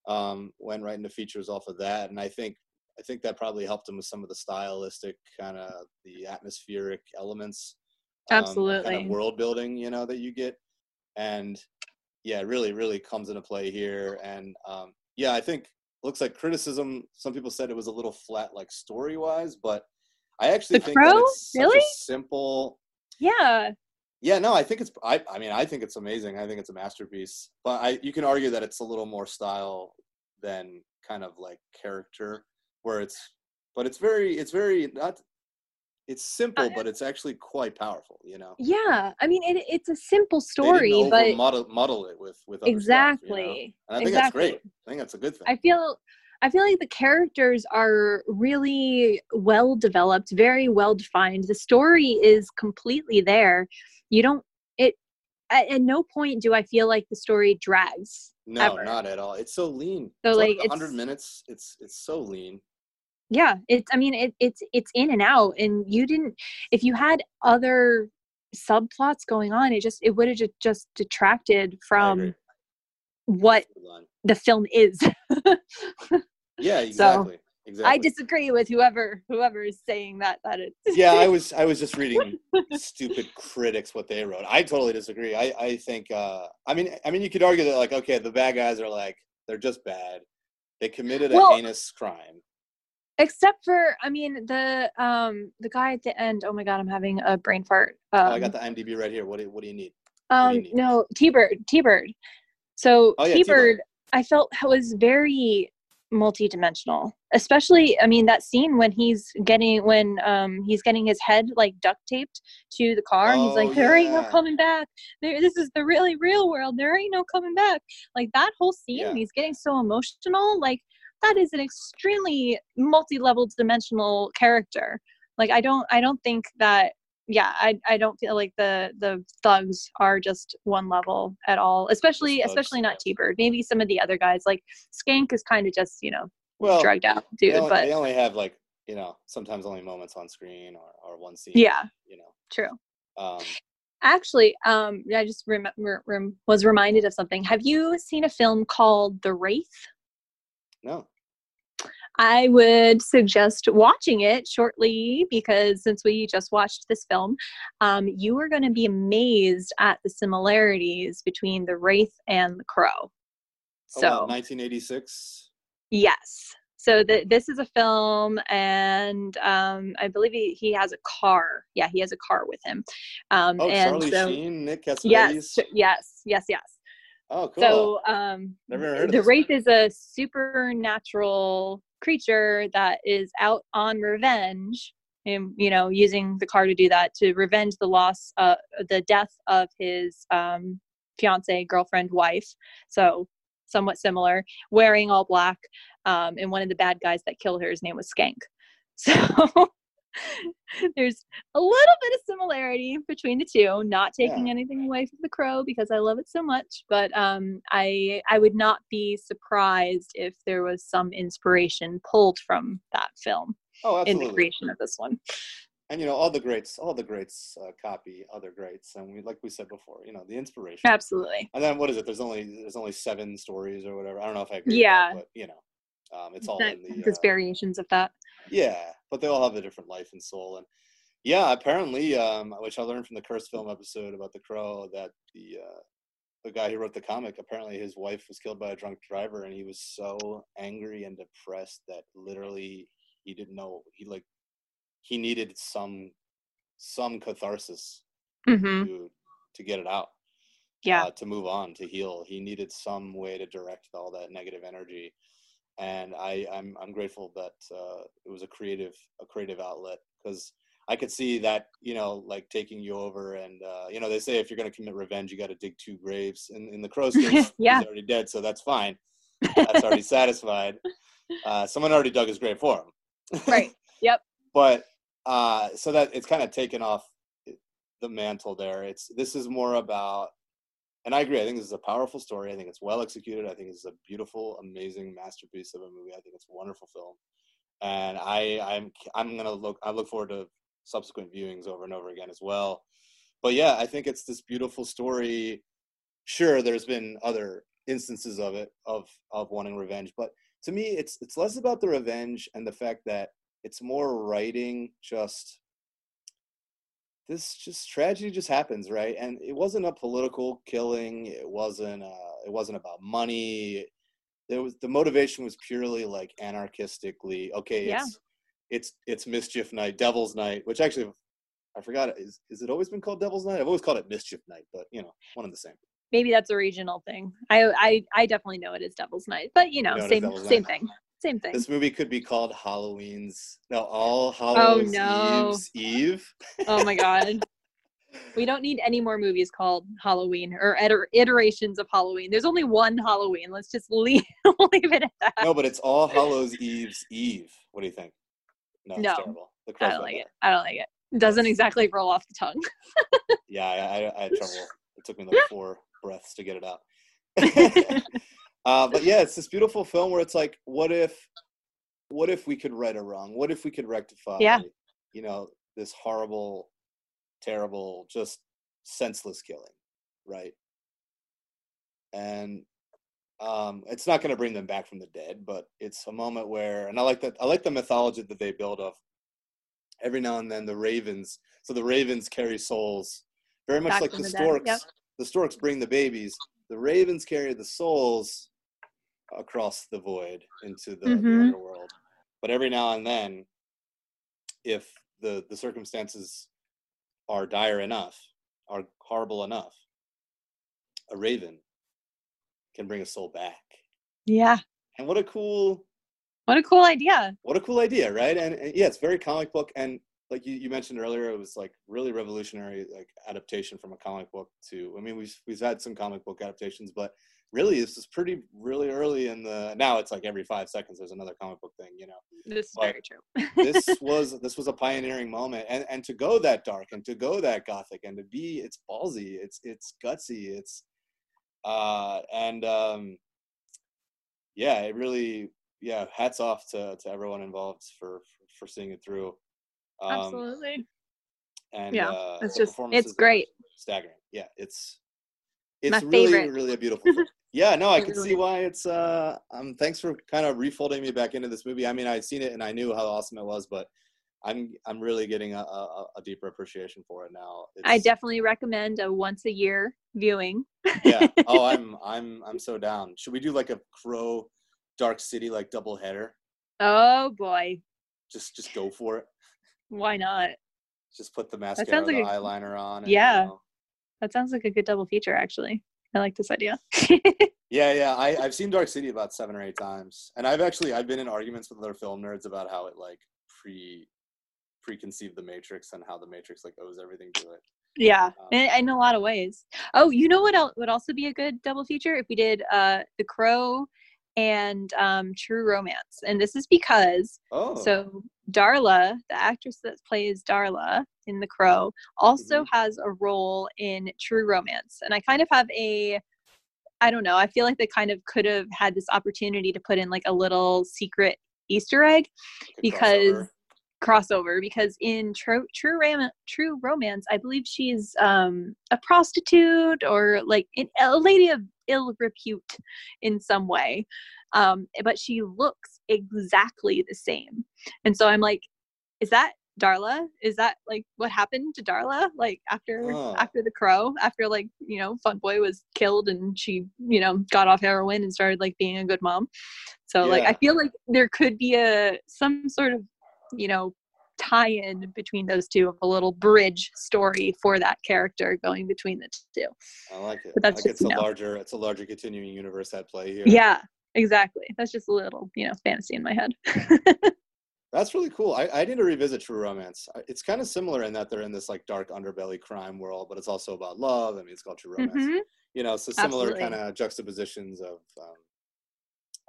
um, went right into features off of that. And I think I think that probably helped him with some of the stylistic kind of the atmospheric elements. um, kind of world building, you know, that you get. And yeah, it really, really comes into play here. And um, yeah, I think looks like criticism. Some people said it was a little flat, like story wise, but I actually The think Crow? it's Really? simple. yeah Yeah, no, I think it's. I, I mean, I think it's amazing. I think it's a masterpiece. But I, you can argue that it's a little more style than kind of like character, where it's. But it's very, it's very not. It's simple, uh, but it's actually quite powerful. You know. yeah i mean it, it's a simple story but muddle, muddle it with with other stuff, you know? exactly And I think exactly. that's great. I think that's a good thing. I feel I feel like the characters are really well developed, very well defined. The story is completely there. You don't it at, at no point do I feel like the story drags. no, ever. not at all. It's so lean. So, it's like, like, 100 minutes. It's it's so lean. Yeah, it's I mean it, it's it's in and out and you didn't if you had other subplots going on it just it would have just, detracted from what the film is. Yeah, So, exactly. exactly. I disagree with whoever whoever is saying that that it's yeah, I was I was just reading stupid critics what they wrote. I totally disagree. I I think uh I mean I mean you could argue that like okay, the bad guys are like they're just bad. They committed a Well- heinous crime. Except for i mean the um the guy at the end oh my god i'm having a brain fart um, oh, I got the IMDb right here. What do what do you need? do you um need? no t-bird t-bird so Oh, yeah, t-bird, T-Bird. i felt was very multi-dimensional especially i mean that scene when he's getting when um he's getting his head like duct taped to the car and he's Oh, like there ain't no coming back there this is the really real world there ain't no coming back like that whole scene Yeah. he's getting so emotional like that is an extremely multi-level dimensional character. Like i don't i don't think that yeah i i don't feel like the the thugs are just one level at all especially especially not t-bird. Maybe some of the other guys like skank is kind of just you know Well, drugged out they dude only, but they only have like you know sometimes only moments on screen or, or one scene. yeah. you know. true. Um, actually um i just rem- rem- was reminded of something. Have you seen a film called the wraith no, I would suggest watching it shortly because since we just watched this film, um, you are going to be amazed at the similarities between the Wraith and the Crow. Oh, So, wow, 1986. yes. So the, this is a film, and um, I believe he, he has a car. Yeah, he has a car with him. Um, Oh, and Charlie so, Sheen, Nick yes, Cassavetes. sh- yes, yes, yes. Oh, cool. So um, Never heard of the wraith is a supernatural creature that is out on revenge. And you know, using the car to do that to revenge the loss, uh, the death of his um, fiance, girlfriend, wife. So somewhat similar. Wearing all black, um, and one of the bad guys that killed her, his name was Skank. So there's a little bit of similarity between the two. Not taking Yeah. anything away from the crow because I love it so much, but um, I I would not be surprised if there was some inspiration pulled from that film Oh, in the creation of this one. and you know, all the greats, all the greats uh, copy other greats, and we, like we said before, you know, the inspiration. Absolutely. And then what is it? There's only there's only seven stories or whatever. I don't know if I agree. Yeah. that, but you know, um, it's all That- in the there's uh, variations of that. Yeah, but they all have a different life and soul. And yeah, apparently, um, which I learned from the cursed film episode about the crow, that the uh, the guy who wrote the comic, apparently his wife was killed by a drunk driver, and he was so angry and depressed that literally he didn't know he like he needed some some catharsis hmm to to get it out Yeah. uh, to move on to heal he needed some way to direct all that negative energy and i i'm, I'm grateful that uh, it was a creative a creative outlet because i could see that you know like taking you over and uh, you know they say if you're going to commit revenge you got to dig two graves in, in the crow's case Yeah. he's already dead so that's fine that's already satisfied uh, someone already dug his grave for him right. Yep. but uh so that it's kind of taken off the mantle there it's this is more about and i agree i think this is a powerful story i think it's well executed i think it's a beautiful amazing masterpiece of a movie i think it's a wonderful film. And i i'm i'm gonna look i look forward to subsequent viewings over and over again as well. But yeah i think it's this beautiful story. Sure there's been other instances of it of of wanting revenge but to me it's it's less about the revenge and the fact that it's more writing just this just tragedy just happens right and it wasn't a political killing it wasn't uh it wasn't about money there was the motivation was purely like anarchistically okay Yeah. it's it's it's mischief night devil's night which actually i forgot is is it always been called devil's night i've always called it mischief night but you know one and the same Maybe that's a regional thing. I I I definitely know it is Devil's Night, but you know, know same same Night. thing. Same thing. this movie could be called halloween's no all oh, hallows no. eve's eve Oh my god. We don't need any more movies called Halloween or iter- iterations of Halloween. There's only one Halloween. Let's just leave, leave it at that. no but it's all hallows eve's eve what do you think no it's No. terrible I don't like that. it. I don't like it. It doesn't exactly roll off the tongue. Yeah, I, I, I had trouble. It took me like four breaths to get it out. Uh, but yeah, it's this beautiful film where it's like, what if, what if we could right a wrong? What if we could rectify, Yeah. you know, this horrible, terrible, just senseless killing, right? And um, it's not going to bring them back from the dead, but it's a moment where, and I like that. I like the mythology that they build of. Every now and then, the ravens. So the ravens carry souls, very much Back like the the storks. yep. The storks bring the babies. The ravens carry the souls across the void into the, the Mhm. underworld. But every now and then, if the the circumstances are dire enough, are horrible enough, a raven can bring a soul back. Yeah. And what a cool What a cool idea. what a cool idea, right? And, and yeah, it's very comic book and like you, you mentioned earlier, it was like really revolutionary like adaptation from a comic book to I mean we've we've had some comic book adaptations, but really this is pretty really early in the now it's like every five seconds there's another comic book thing, you know. This is But very true. this was this was a pioneering moment and and to go that dark and to go that gothic and to be it's ballsy it's it's gutsy it's uh and um yeah it really yeah hats off to to everyone involved for for seeing it through um Absolutely. and Yeah, uh, It's just it's great. staggering yeah it's it's My really favorite. really a beautiful film. yeah no i can see why it's uh um thanks for kind of refolding me back into this movie i mean i'd seen it and i knew how awesome it was but i'm i'm really getting a, a, a deeper appreciation for it now I definitely recommend a once a year viewing. yeah oh i'm i'm i'm so down should we do like a crow dark city like double header Oh boy. just just go for it Why not? just put the mascara sounds the like a- eyeliner on and, Yeah. you know, That sounds like a good double feature actually. I like this idea. Yeah, yeah. I, I've seen Dark City about seven or eight times, and I've actually I've been in arguments with other film nerds about how it like pre preconceived the Matrix and how the Matrix like owes everything to it. yeah, Um, in, in a lot of ways. Oh, you know what el- would also be a good double feature if we did uh The Crow and um True Romance. And this is because Oh, So Darla, the actress that plays Darla in The Crow, also has a role in True Romance. And I kind of have a I don't know, I feel like they kind of could have had this opportunity to put in like a little secret Easter egg because crossover. crossover because in True True Ram- True Romance, I believe she's um a prostitute or like an, a lady of ill repute in some way. Um, but she looks exactly the same. And so I'm like, is that Darla? Is that like what happened to Darla? Like after Oh. after the crow, after like, you know, Fun Boy was killed and she, you know, got off heroin and started like being a good mom. So like I feel like there could be a some sort of, you know, tie-in between those two of a little bridge story for that character going between the two. I like it. but that's like just, it's a know. larger it's a larger continuing universe at play here. Yeah, exactly. That's just a little, you know, fantasy in my head. That's really cool. I, I need to revisit True Romance. It's kind of similar in that they're in this like dark underbelly crime world, but it's also about love. I mean, it's called True Romance. Mhm. You know, so similar kind of juxtapositions of um,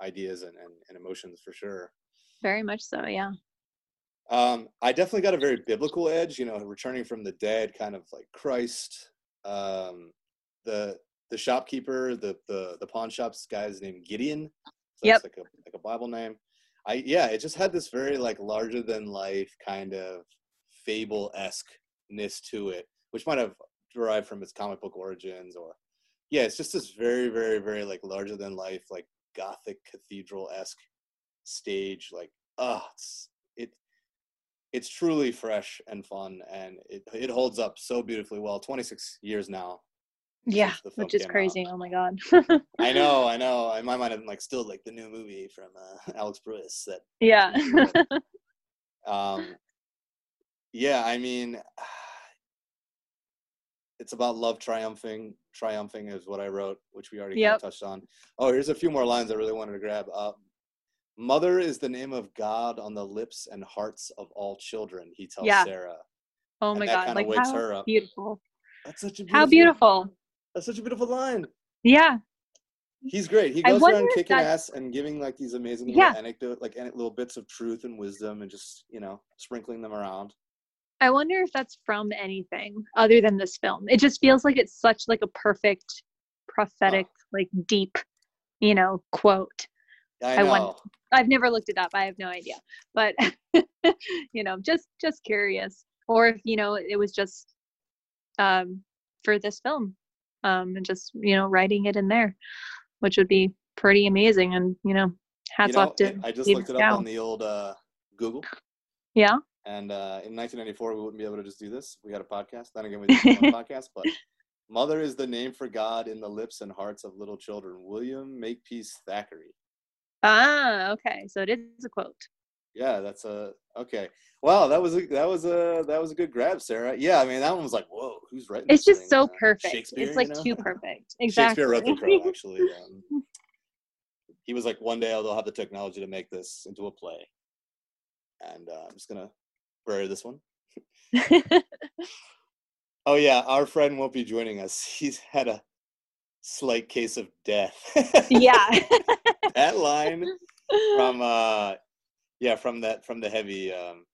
ideas and, and, and emotions for sure. Very much so, yeah. Um, I definitely got a very biblical edge, you know, returning from the dead, kind of like Christ. Um, the the shopkeeper, the the the pawn shop's guy's named Gideon. So Yep. It's like a like a Bible name. I yeah, it just had this very like larger than life kind of fable esque-ness to it, which might have derived from its comic book origins or yeah, it's just this very, very, very like larger than life, like gothic cathedral esque stage. Like, ah, it's it it's truly fresh and fun and it it holds up so beautifully well. Twenty six years now. Yeah, since the film which is came out. crazy. Oh my god. I know, I know. In my mind, I'm like still like the new movie from uh, Alex Proyas that yeah. um yeah i mean it's about love triumphing triumphing is what i wrote which we already kind of touched on oh here's a few more lines i really wanted to grab uh, mother is the name of god on the lips and hearts of all children he tells Yeah. sarah oh And my that god. Like wakes how her up. beautiful. that's such a beautiful, How beautiful. That's such a beautiful line Yeah. he's great he goes around kicking that's- ass and giving like these amazing Yeah. little anecdote like little bits of truth and wisdom and just you know sprinkling them around I wonder if that's from anything other than this film. It just feels like it's such like a perfect prophetic, like deep, you know, quote. i I wonder- I've never looked it up. I have no idea. But you know, just just curious. Or if, you know, it was just um for this film. Um and just, you know, writing it in there, which would be pretty amazing and, you know, hats you know, off to I just looked it up on the old uh, Google, Yeah. and uh, in 1994 we wouldn't be able to just do this. We had a podcast. Then again, we didn't have a podcast, but "Mother is the name for God in the lips and hearts of little children." William Makepeace Thackeray. Ah, okay. So it is a quote. Yeah, that's a okay. Wow, that was a that was a that was a good grab, Sarah. Yeah, I mean that one was like, whoa, who's writing? It's just thing? so Uh, perfect. Shakespeare, It's like you know? too perfect. Exactly. Shakespeare wrote the Crow, actually. Um, he was like, one day they'll have the technology to make this into a play, and uh, I'm just gonna bury this one. Oh yeah, our friend won't be joining us. He's had a slight case of death. yeah. that line from uh yeah, from that from the heavy um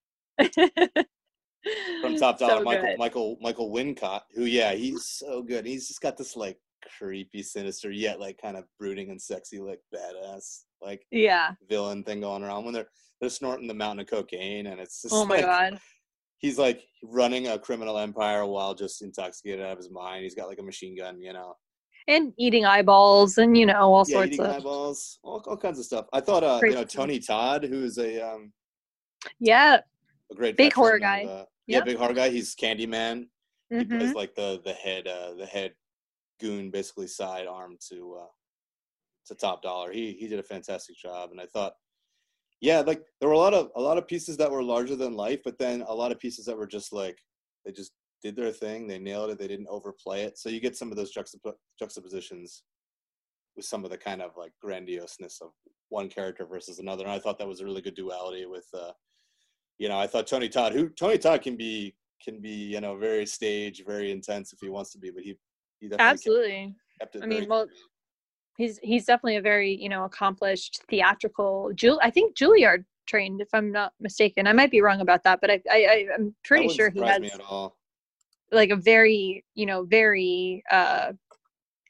from Top Dollar So Michael good. Michael Michael Wincott, who yeah, he's so good. He's just got this like creepy, sinister, yet like kind of brooding and sexy, like badass, like Yeah. villain thing going around when they're they're snorting the mountain of cocaine and it's just Oh my like, god. he's like running a criminal empire while just intoxicated out of his mind. He's got like a machine gun, you know. And eating eyeballs and you know all yeah, sorts eating of eyeballs, all, all kinds of stuff. I thought, uh, you know, Tony Todd, who is a um, yeah. a great Big horror of, guy. uh, yeah, big horror guy. He's Candyman. He Mhm. plays like the the head uh, the head goon, basically side arm to uh, to Top Dollar. He he did a fantastic job, and I thought, yeah, like there were a lot of a lot of pieces that were larger than life, but then a lot of pieces that were just like they just did their thing. They nailed it. They didn't overplay it. So you get some of those juxtap- juxtapositions with some of the kind of like grandioseness of one character versus another. And I thought that was a really good duality with, uh, you know, I thought Tony Todd, who Tony Todd can be, can be, you know, very stage, very intense if he wants to be, but he, he definitely Absolutely. kept, kept it I mean, well, he's he's definitely a very you know accomplished theatrical. Jul- I think Juilliard trained, if I'm not mistaken. I might be wrong about that, but I, I I- I'm pretty sure he has me at all. Like a very you know very uh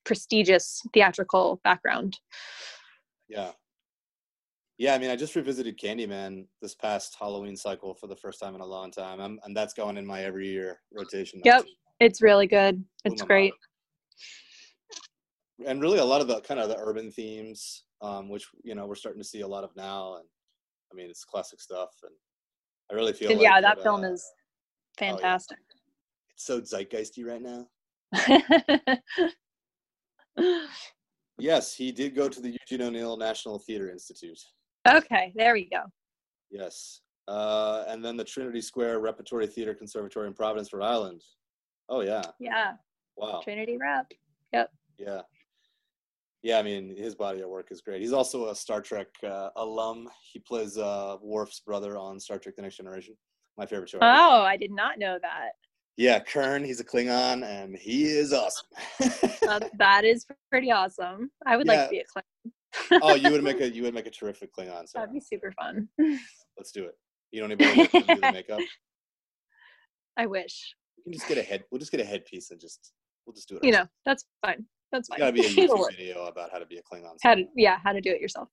prestigious theatrical background. Yeah. Yeah, I mean, I just revisited Candyman this past Halloween cycle for the first time in a long time. I'm, and that's going in my every year rotation. Yep. It's really good. It's great. and really a lot of the kind of the urban themes um, which you know we're starting to see a lot of now and i mean it's classic stuff and i really feel like yeah, that it, film uh, is yeah. It's so zeitgeisty right now yes he did go to the eugene o'neill national theater institute okay, there we go. yes uh, and then the trinity square repertory theater conservatory in providence rhode island oh yeah Yeah, wow Trinity Rep. Yep. Yeah. Yeah, I mean, his body of work is great. He's also a Star Trek uh, alum. He plays uh, Worf's brother on Star Trek The Next Generation. My favorite show. Oh, I did not know that. Yeah, Kurn, he's a Klingon, and he is awesome. That, that is pretty awesome. I would like to be a Klingon. oh, you would make a you would make a terrific Klingon. So That'd be super fun. let's do it. You don't even do the makeup. I wish. We can just get a head. We'll just get a headpiece and just we'll just do it. You know, that's fine. That's fine. got to be a YouTube video about how to be a Klingon. How to yeah, how to do it yourself.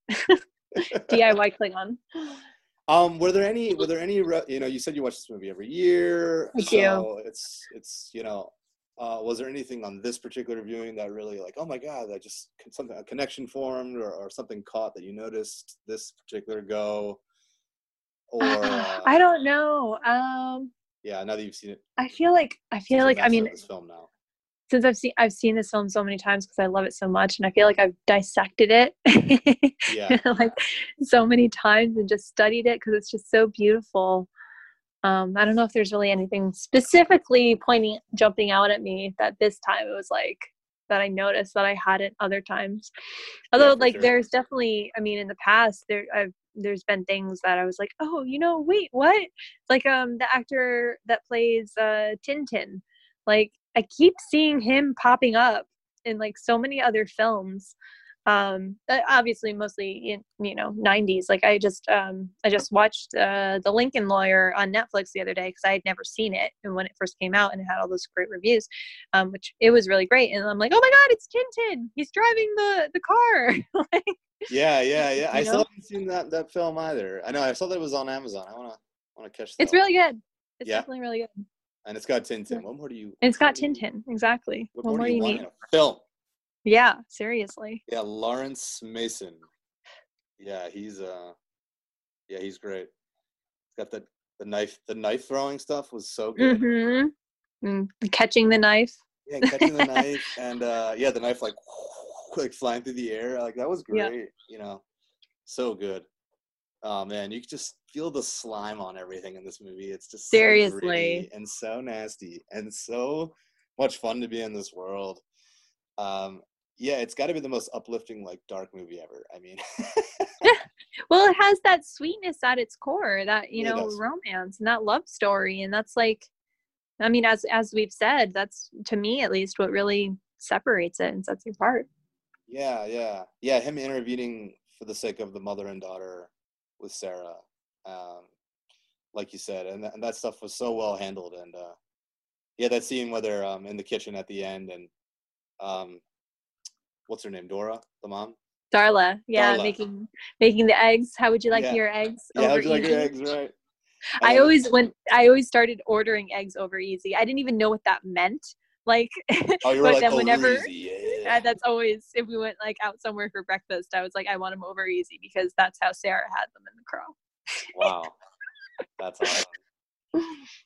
DIY Klingon. Um, were there any? Were there any? You know, you said you watch this movie every year. I do. so It's it's you know. Uh, was there anything on this particular viewing that really like, oh my god, that just something a connection formed or, or something caught that you noticed this particular go? Or uh, I don't know. Um yeah, now that you've seen it, I feel like I feel like I mean this film now. Since I've seen I've seen this film so many times because I love it so much and I feel like I've dissected it Yeah, like so many times and just studied it because it's just so beautiful. Um, I don't know if there's really anything specifically pointing jumping out at me that this time it was like that I noticed that I hadn't other times. Although for like sure. there's definitely I mean in the past there I've there's been things that I was like, oh, you know, wait, what? Like um the actor that plays uh Tintin. Like I keep seeing him popping up in like so many other films um uh, obviously mostly in you know 90s like i just um i just watched uh the lincoln lawyer on netflix the other day because i had never seen it and when it first came out and it had all those great reviews um which it was really great and i'm like oh my god it's tintin he's driving the the car like, yeah, yeah, yeah. I still know? haven't seen that that film either. I know I saw that it was on Amazon. I wanna wanna catch that. it's one. really good it's Yeah. definitely really good and it's got Tintin. What more do you? it's got what more do you- tintin exactly What what more do you need film? yeah seriously Yeah, Laurence Mason. Yeah, he's uh yeah, he's great. He's got the the knife the knife throwing stuff was so good. mm-hmm mm, catching the knife Yeah, catching the knife and uh yeah, the knife like like flying through the air. Like that was great. Yeah. great, you know. So good. Oh man, you just feel the slime on everything in this movie. It's just so Seriously. and so nasty and so much fun to be in this world. Um yeah, it's got to be the most uplifting like dark movie ever. I mean, well it has that sweetness at its core that you know romance and that love story and that's like i mean as as we've said that's to me at least what really separates it and sets it apart Yeah, yeah, yeah. Him intervening for the sake of the mother and daughter with Sarah, um, like you said, and that, and that stuff was so well handled. And uh, yeah, that scene where they're um, in the kitchen at the end, and um, what's her name, Dora, the mom. darla yeah Darla. making making the eggs how would you like Yeah. your eggs Yeah, how'd you like your eggs, right? i always when i always started ordering eggs over easy i didn't even know what that meant like Oh, you were but like, then oh, whenever easy, yeah. Uh, that's always if we went like out somewhere for breakfast i was like i want them over easy because that's how sarah had them in the crow Wow, that's awesome.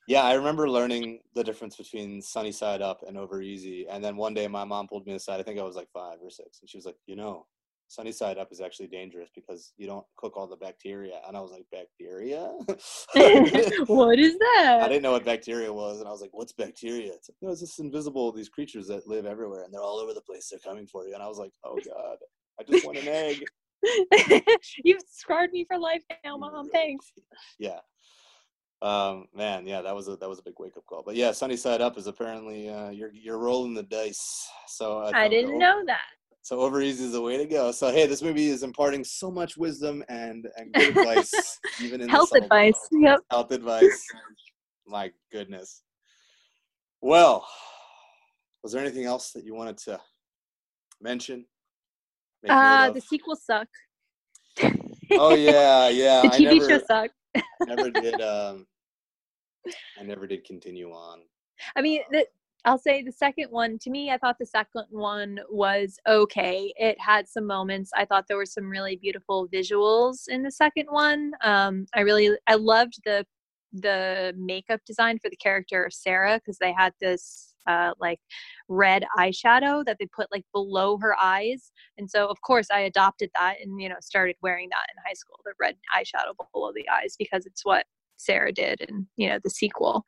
Yeah, I remember learning the difference between Sunny Side Up and Over Easy, and then one day my mom pulled me aside. I think I was like five or six, and she was like, "You know, sunny side up is actually dangerous because you don't cook all the bacteria. And I was like, bacteria? what is that? I didn't know what bacteria was, and I was like, "What's bacteria?" It's like, no, it's this invisible these creatures that live everywhere, and they're all over the place. They're coming for you, and I was like, "Oh God, I just want an egg." You've scarred me for life now, mom. Thanks. Yeah, um, man, yeah, that was a that was a big wake up call. But yeah, sunny side up is apparently uh, you're you're rolling the dice. So I, I didn't know that. So over easy is the way to go. So hey, this movie is imparting so much wisdom and and good advice, even in health advice. Yep. Health advice. My goodness. Well, was there anything else that you wanted to mention? Uh, the sequels suck. oh yeah, yeah. the TV never, show sucked. I never did. Um, I never did continue on. I mean, the, I'll say the second one, to me, I thought the second one was okay. It had some moments. I thought there were some really beautiful visuals in the second one. Um, I really, I loved the the makeup design for the character of Sarah because they had this uh, like red eyeshadow that they put like below her eyes, and so of course I adopted that and you know started wearing that in high school, the red eyeshadow below the eyes because it's what Sarah did in you know the sequel.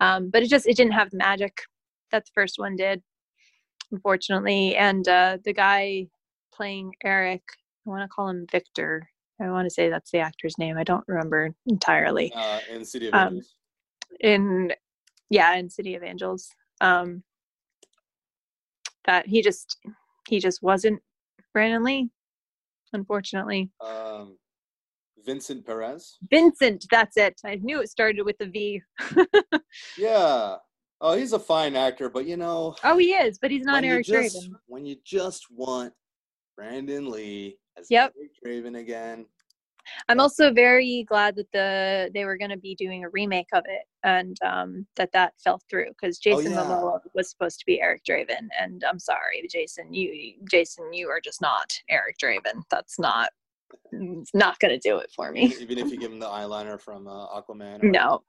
Um, but it just it didn't have the magic that the first one did, unfortunately. And uh, the guy playing Eric, I want to call him Victor. I want to say that's the actor's name. I don't remember entirely. Uh, in City of um, Angels. In yeah, in City of Angels. Um, that he just he just wasn't Brandon Lee, unfortunately. Um, Vincent Perez. Vincent, that's it. I knew it started with a V. yeah, Oh, he's a fine actor, but you know. Oh, he is, but he's not Eric just, Draven. When you just want Brandon Lee as yep. Eric Draven again. I'm also very glad that the they were going to be doing a remake of it, and um, that that fell through because oh, Jason oh, yeah. Momoa was supposed to be Eric Draven, and I'm sorry, Jason, you Jason, you are just not Eric Draven. That's not it's not going to do it for me. Even if you give him the eyeliner from uh, Aquaman. no,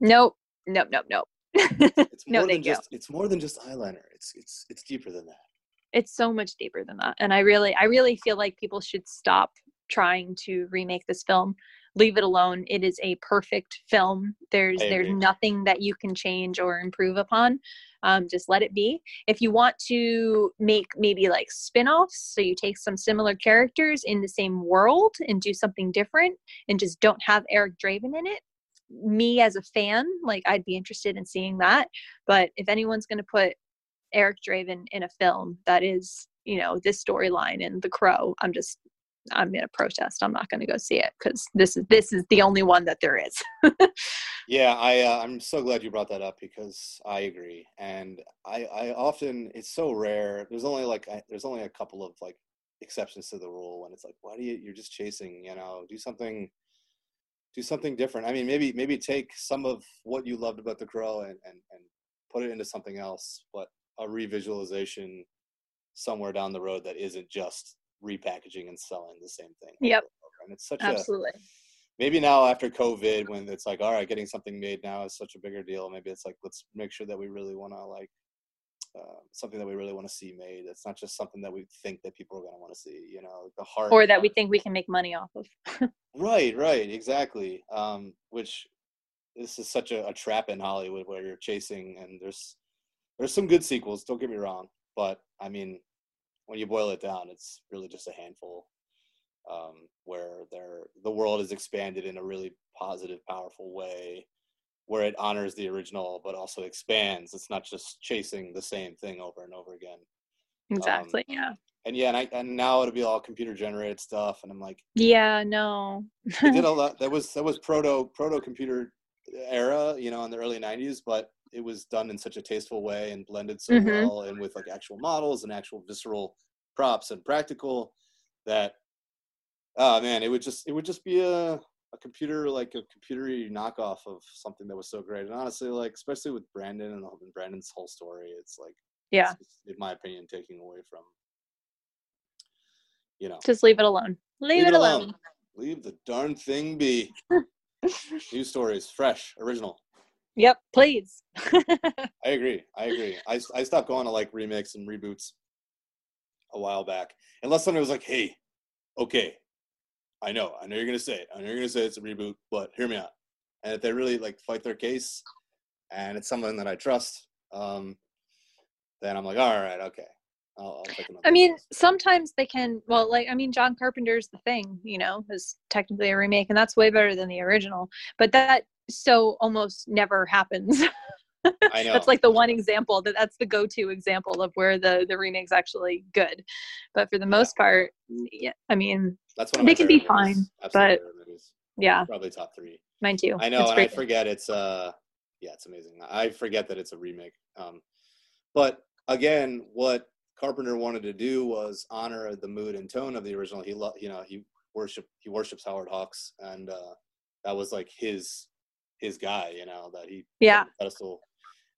nope, nope, nope, nope. it's more no, than just it's more than just eyeliner. It's it's it's deeper than that. It's so much deeper than that. And I really I really feel like people should stop trying to remake this film. Leave it alone. It is a perfect film. There's there's nothing that you can change or improve upon. Um, just let it be. If you want to make maybe like spin-offs, so you take some similar characters in the same world and do something different and just don't have Eric Draven in it, me as a fan, like I'd be interested in seeing that. But if anyone's going to put Eric Draven in a film that is, you know, this storyline and The Crow, I'm just I'm going to protest. I'm not going to go see it because this is this is the only one that there is. yeah, I uh, I'm so glad you brought that up because I agree, and I I often it's so rare. There's only like I, there's only a couple of like exceptions to the rule when it's like, why do you you're just chasing? You know, do something do something different. I mean, maybe maybe take some of what you loved about the crow and, and, and put it into something else, but a revisualization somewhere down the road that isn't just repackaging and selling the same thing. Yep. And it's such absolutely. A, maybe now after COVID, when it's like, all right, getting something made now is such a bigger deal. Maybe it's like, let's make sure that we really want to like uh, something that we really want to see made. It's not just something that we think that people are going to want to see. You know, the heart, or that we think we can make money off of. right, right, exactly. Um, which this is such a, a, trap in Hollywood where you're chasing, and there's there's some good sequels. Don't get me wrong, but I mean, when you boil it down, it's really just a handful. Um, where the world is expanded in a really positive, powerful way where it honors the original but also expands. It's not just chasing the same thing over and over again. Exactly. Um, yeah. And yeah, and, I, and now it'll be all computer generated stuff, and I'm like, yeah, no. they did a lot. That was that was proto proto computer era, you know, in the early '90s, but it was done in such a tasteful way and blended so mm-hmm. well, and with like actual models and actual visceral props and practical that oh man it would just it would just be a a computer like a computery knockoff of something that was so great. And honestly, like especially with Brandon and, and Brandon's whole story, it's like yeah, it's, in my opinion, taking away from you know, just leave it alone. Leave, leave it, alone. alone. Leave the darn thing be. New stories, fresh, original. Yep, please. I agree. I agree. I, I stopped going to like remakes and reboots a while back. Unless somebody was like, "Hey, okay, I know, I know you're gonna say it. I know you're gonna say it's a reboot, but hear me out." And if they really like fight their case, and it's someone that I trust, um, then I'm like, "All right, okay." I'll, I'll I mean, chance." sometimes they can. Well, like I mean, John Carpenter's The Thing, you know, is technically a remake, and that's way better than the original. But that so almost never happens. I know. that's like the one example that that's the go-to example of where the the remake's actually good. But for the most part, yeah, I mean, That's one they can be movies. fine, but- yeah, Probably top three. mine too. I know, It's and I forget it's uh yeah, it's amazing. I forget that it's a remake. Um, but again, what Carpenter wanted to do was honor the mood and tone of the original. He lo- you know he worship he worships Howard Hawks, and uh, that was like his his guy. You know that he Yeah. pedestal.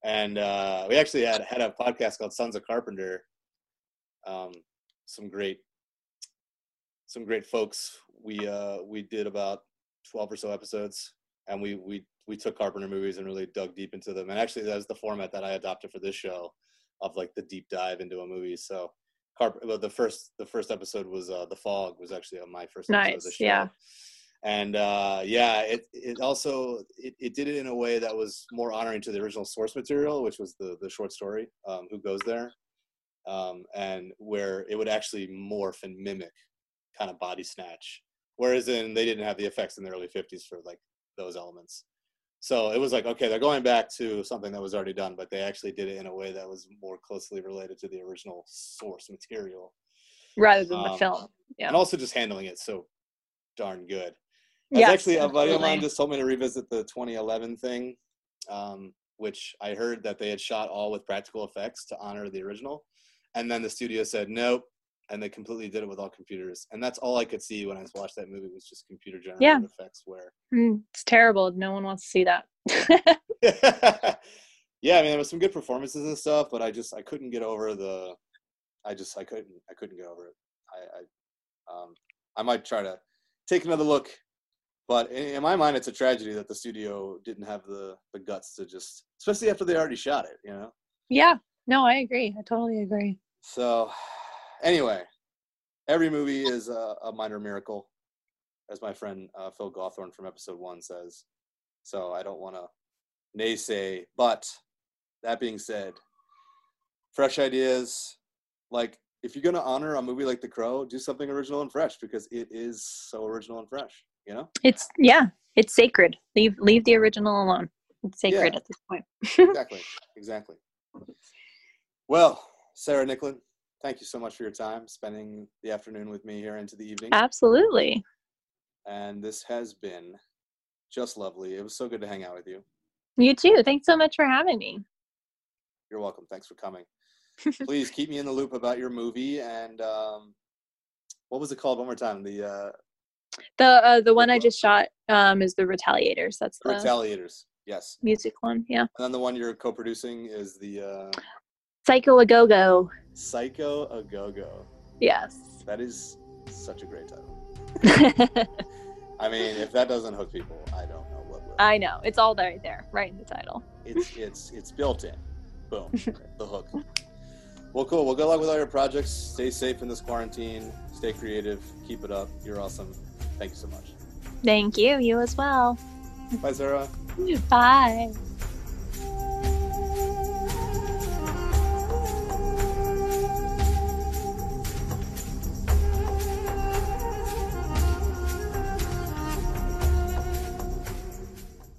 And uh, we actually had had a podcast called Sons of Carpenter. Um, some great some great folks. We uh, we did about twelve or so episodes and we we we took Carpenter movies and really dug deep into them. And actually, that's the format that I adopted for this show, of like the deep dive into a movie. So, Carp- well, the first the first episode was uh, the Fog was actually on my first episode of the Nice, show. yeah. And uh, yeah, it it also it, it did it in a way that was more honoring to the original source material, which was the the short story, um, "Who Goes There," um, and where it would actually morph and mimic kind of body snatch. Whereas in they didn't have the effects in the early '50s for like those elements. So it was like, okay, they're going back to something that was already done, but they actually did it in a way that was more closely related to the original source material. rather than the Um, film. Yeah. And also just handling it so darn good. Yes, actually, a buddy of mine just told me to revisit the 2011 thing, um, which I heard that they had shot all with practical effects to honor the original. And then the studio said, nope. And they completely did it with all computers. And that's all I could see when I watched that movie was just computer generated Yeah. effects where Mm, it's terrible. No one wants to see that. yeah, I mean, there was some good performances and stuff, but I just I couldn't get over the. I just I couldn't I couldn't get over it. I I, um, I might try to take another look, but in, my mind, it's a tragedy that the studio didn't have the the guts to just, especially after they already shot it, you know. yeah. No, I agree. I totally agree. So, anyway, every movie is a, a minor miracle, as my friend uh, Phil Gawthorne from episode one says. So I don't want to naysay, but that being said, fresh ideas, like if you're gonna honor a movie like The Crow, do something original and fresh because it is so original and fresh. You know, It's yeah. It's sacred. Leave leave the original alone. It's sacred Yeah. at this point. exactly, exactly. Well, Sarah Nicklin, thank you so much for your time spending the afternoon with me here into the evening. Absolutely. and this has been just lovely. It was so good to hang out with you. You too. Thanks so much for having me. You're welcome. Thanks for coming. Please keep me in the loop about your movie and um, what was it called? One more time. The uh, The uh, the one I just shot um, is the Retaliators. That's the Retaliators. Yes. music one. Yeah. And then the one you're co-producing is the uh, Psycho a Go Go. Psycho a Go Go. Yes. That is such a great title. I mean, if that doesn't hook people, I don't know what will. I know. It's all right there, right in the title. It's it's it's built in. Boom. the hook. Well, cool. Well, good luck with all your projects. Stay safe in this quarantine. Stay creative. Keep it up. You're awesome. Thank you so much. Thank you. You as well. Bye, Sarah. Bye.